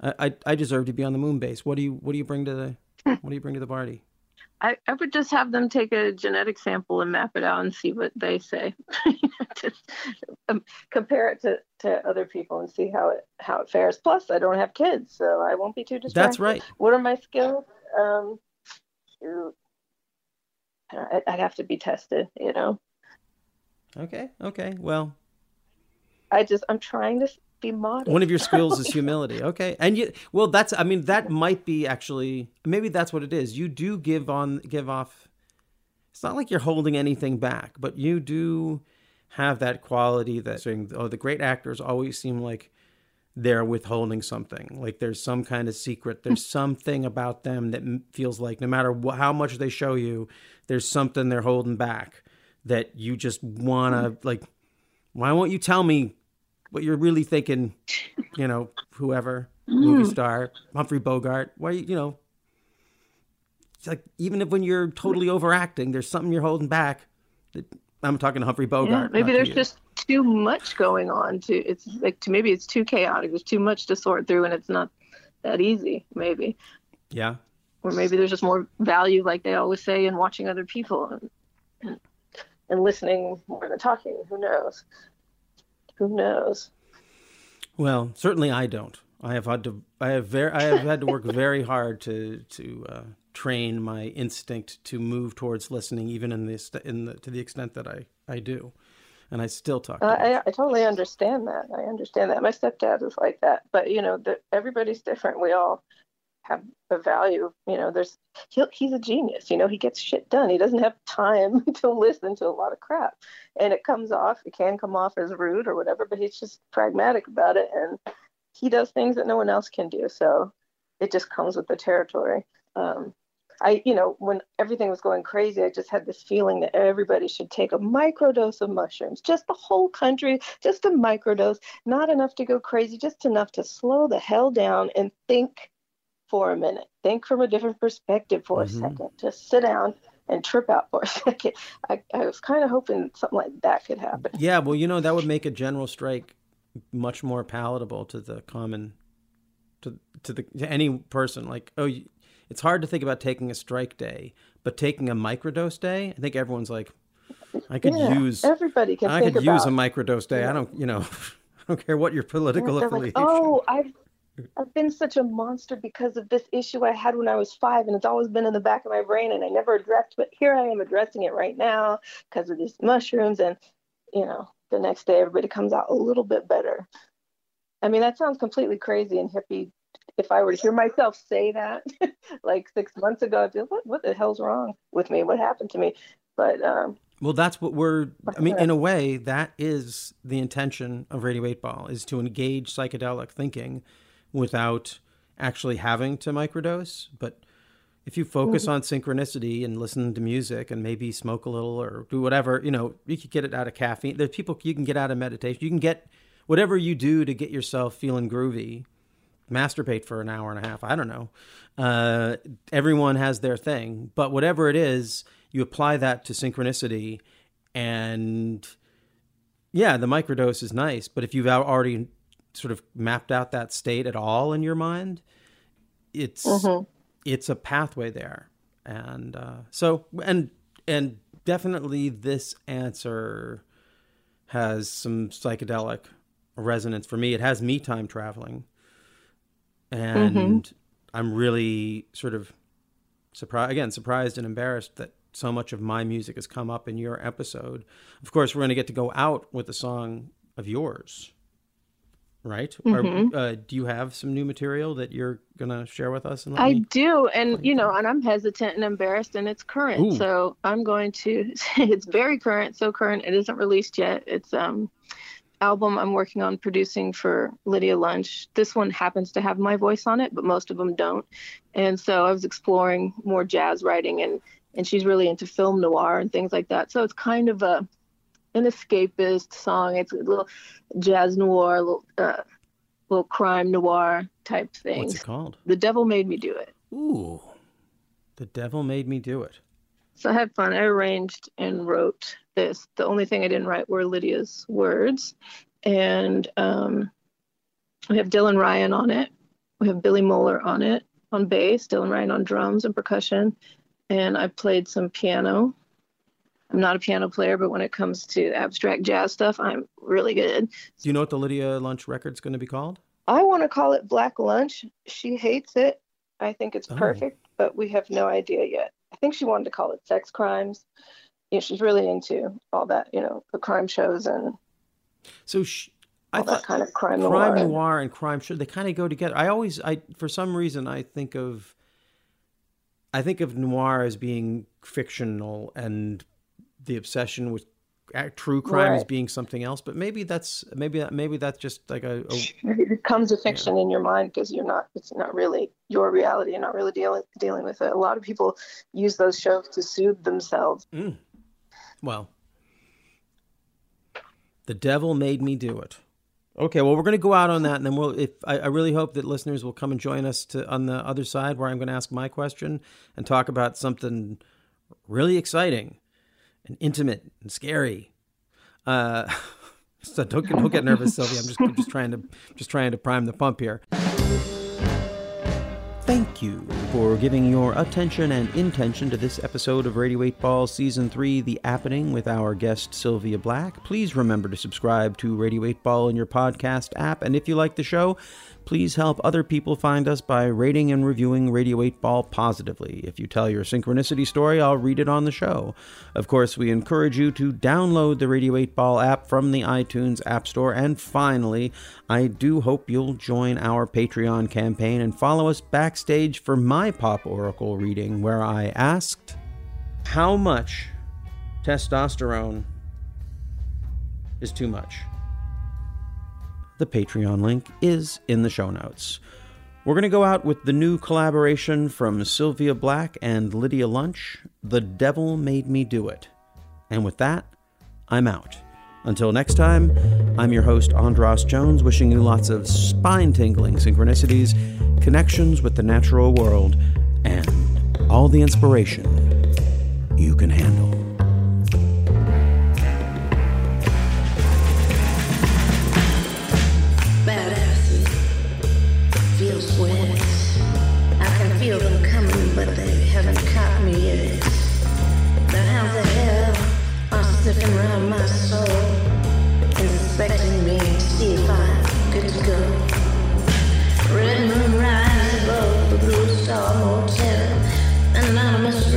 I, I I deserve to be on the moon base. What do you What do you bring to the What do you bring to the party? I, I would just have them take a genetic sample and map it out and see what they say. just um, compare it to, to other people and see how it how it fares. Plus, I don't have kids, so I won't be too distracted. That's right. What are my skills? Um. I- I'd have to be tested, you know. Okay. Okay. Well, I just I'm trying to be modest. one of your skills is humility. Okay, and you well, that's I mean that might be actually maybe that's what it is. You do give on give off. It's not like you're holding anything back, but you do have that quality that saying, oh, the great actors always seem like they're withholding something. Like there's some kind of secret. There's hmm. something about them that feels like no matter wh- how much they show you, there's something they're holding back that you just want to hmm. like. Why won't you tell me what you're really thinking? You know, whoever movie Mm. star Humphrey Bogart. Why you know? It's like even if when you're totally overacting, there's something you're holding back. That, I'm talking to Humphrey Yeah, Bogart. maybe not to there's just too much going on. To it's like to maybe it's too chaotic. There's too much to sort through, and it's not that easy. Maybe. Yeah. or maybe there's just more value, like they always say, in watching other people and and, and listening more than talking. Who knows? Who knows? Well, certainly I don't. I have had to. I have very. I have had to work very hard to to uh, train my instinct to move towards listening, even in the in the to the extent that I I do, and I still talk. Uh, I, I totally understand that. I understand that. My stepdad was like that, but you know, the, everybody's different. We all have a value. You know, there's he, he's a genius. You know, he gets shit done. He doesn't have time to listen to a lot of crap, and it comes off. It can come off as rude or whatever, but he's just pragmatic about it, and he does things that no one else can do. So it just comes with the territory. Um, I, you know, when everything was going crazy, I just had this feeling that everybody should take a microdose of mushrooms, just the whole country, just a microdose, not enough to go crazy, just enough to slow the hell down and think for a minute, think from a different perspective for Mhm. a second, just sit down and trip out for a second. I, I was kind of hoping something like that could happen. Yeah, well, you know that would make a general strike much more palatable to the common, to to the to any person. Like, oh, you, it's hard to think about taking a strike day, but taking a microdose day, I think everyone's like, I could Yeah, use everybody can I could use a about- microdose day. I don't, you know, I don't care what your political like, affiliation. oh, I've I've been such a monster because of this issue I had when I was five, and it's always been in the back of my brain, and I never addressed. But here I am addressing it right now because of these mushrooms, and you know, the next day everybody comes out a little bit better. I mean, that sounds completely crazy and hippie. If I were to hear myself say that like six months ago, I'd be like, what, what the hell's wrong with me? What happened to me? But um, Well, that's what we're. I mean, in a way, that is the intention of Radio Eight Ball: is to engage psychedelic thinking without actually having to microdose. But if you focus Mhm. on synchronicity and listen to music and maybe smoke a little or do whatever, you know, you could get it out of caffeine. There's people you can get out of meditation. You can get whatever you do to get yourself feeling groovy. Masturbate for an hour and a half. I don't know. Uh, everyone has their thing, but whatever it is, you apply that to synchronicity, and yeah, the microdose is nice. But if you've already sort of mapped out that state at all in your mind, it's Mhm. it's a pathway there, and uh, so and and definitely this answer has some psychedelic resonance for me. It has me time traveling, and I'm really sort of surprised again, surprised and embarrassed that so much of my music has come up in your episode. Of course, we're going to get to go out with a song of yours, right? Or, Mhm. uh, do you have some new material that you're going to share with us? And I do, and you know, and I'm hesitant and embarrassed, and it's current. Ooh. So I'm going to. It's very current, so current it isn't released yet. It's um album I'm working on producing for Lydia Lunch. This one happens to have my voice on it, but most of them don't. And so I was exploring more jazz writing, and and she's really into film noir and things like that. So it's kind of a an escapist song. It's a little jazz noir, little uh, little crime noir type thing. What's it called? The Devil Made Me Do It. Ooh, the devil made me do it. So I had fun. I arranged and wrote this. The only thing I didn't write were Lydia's words. And um, we have Dylan Ryan on it. We have Billy Moeller on it on bass, Dylan Ryan on drums and percussion. And I played some piano. I'm not a piano player, but when it comes to abstract jazz stuff, I'm really good. Do you know what the Lydia Lunch record's going to be called? I want to call it Black Lunch. She hates it. I think it's Oh. perfect, but we have no idea yet. I think she wanted to call it Sex Crimes. You know, she's really into all that, you know, the crime shows and So sh- I all thought that kind of crime, crime noir. noir and crime show they kind of go together. I always, I for some reason, I think of, I think of noir as being fictional and the obsession with true crime as being something else. But maybe that's maybe that maybe that's just like a, a it becomes a fiction in your mind because you're not. It's not really your reality. You're not really dealing dealing with it. A lot of people use those shows to soothe themselves. Mm. Well, the devil made me do it. Okay, well, we're going to go out on that, and then we'll. If I, I really hope that listeners will come and join us to on the other side, where I'm going to ask my question and talk about something really exciting and intimate and scary. Uh, so don't get, don't get nervous, Sylvia. I'm just I'm just trying to just trying to prime the pump here. Thank you. for giving your attention and intention to this episode of Radio 8 Ball Season 3, The Appening, with our guest Sylvia Black. Please remember to subscribe to Radio 8 Ball in your podcast app, and if you like the show, please help other people find us by rating and reviewing Radio 8 Ball positively. If you tell your synchronicity story, I'll read it on the show. Of course, we encourage you to download the Radio 8 Ball app from the iTunes App Store. And finally, I do hope you'll join our Patreon campaign and follow us backstage for my Pop Oracle reading, where I asked how much testosterone is too much. The Patreon link is in the show notes. We're going to go out with the new collaboration from Sylvia Black and Lydia Lunch, The Devil Made Me Do It. And with that, I'm out. Until next time, I'm your host, Andras Jones, wishing you lots of spine tingling synchronicities, connections with the natural world, and all the inspiration you can handle. Around my soul, inspecting me to see if I'm good to go. Red moon rises above the blue star motel. An anonymous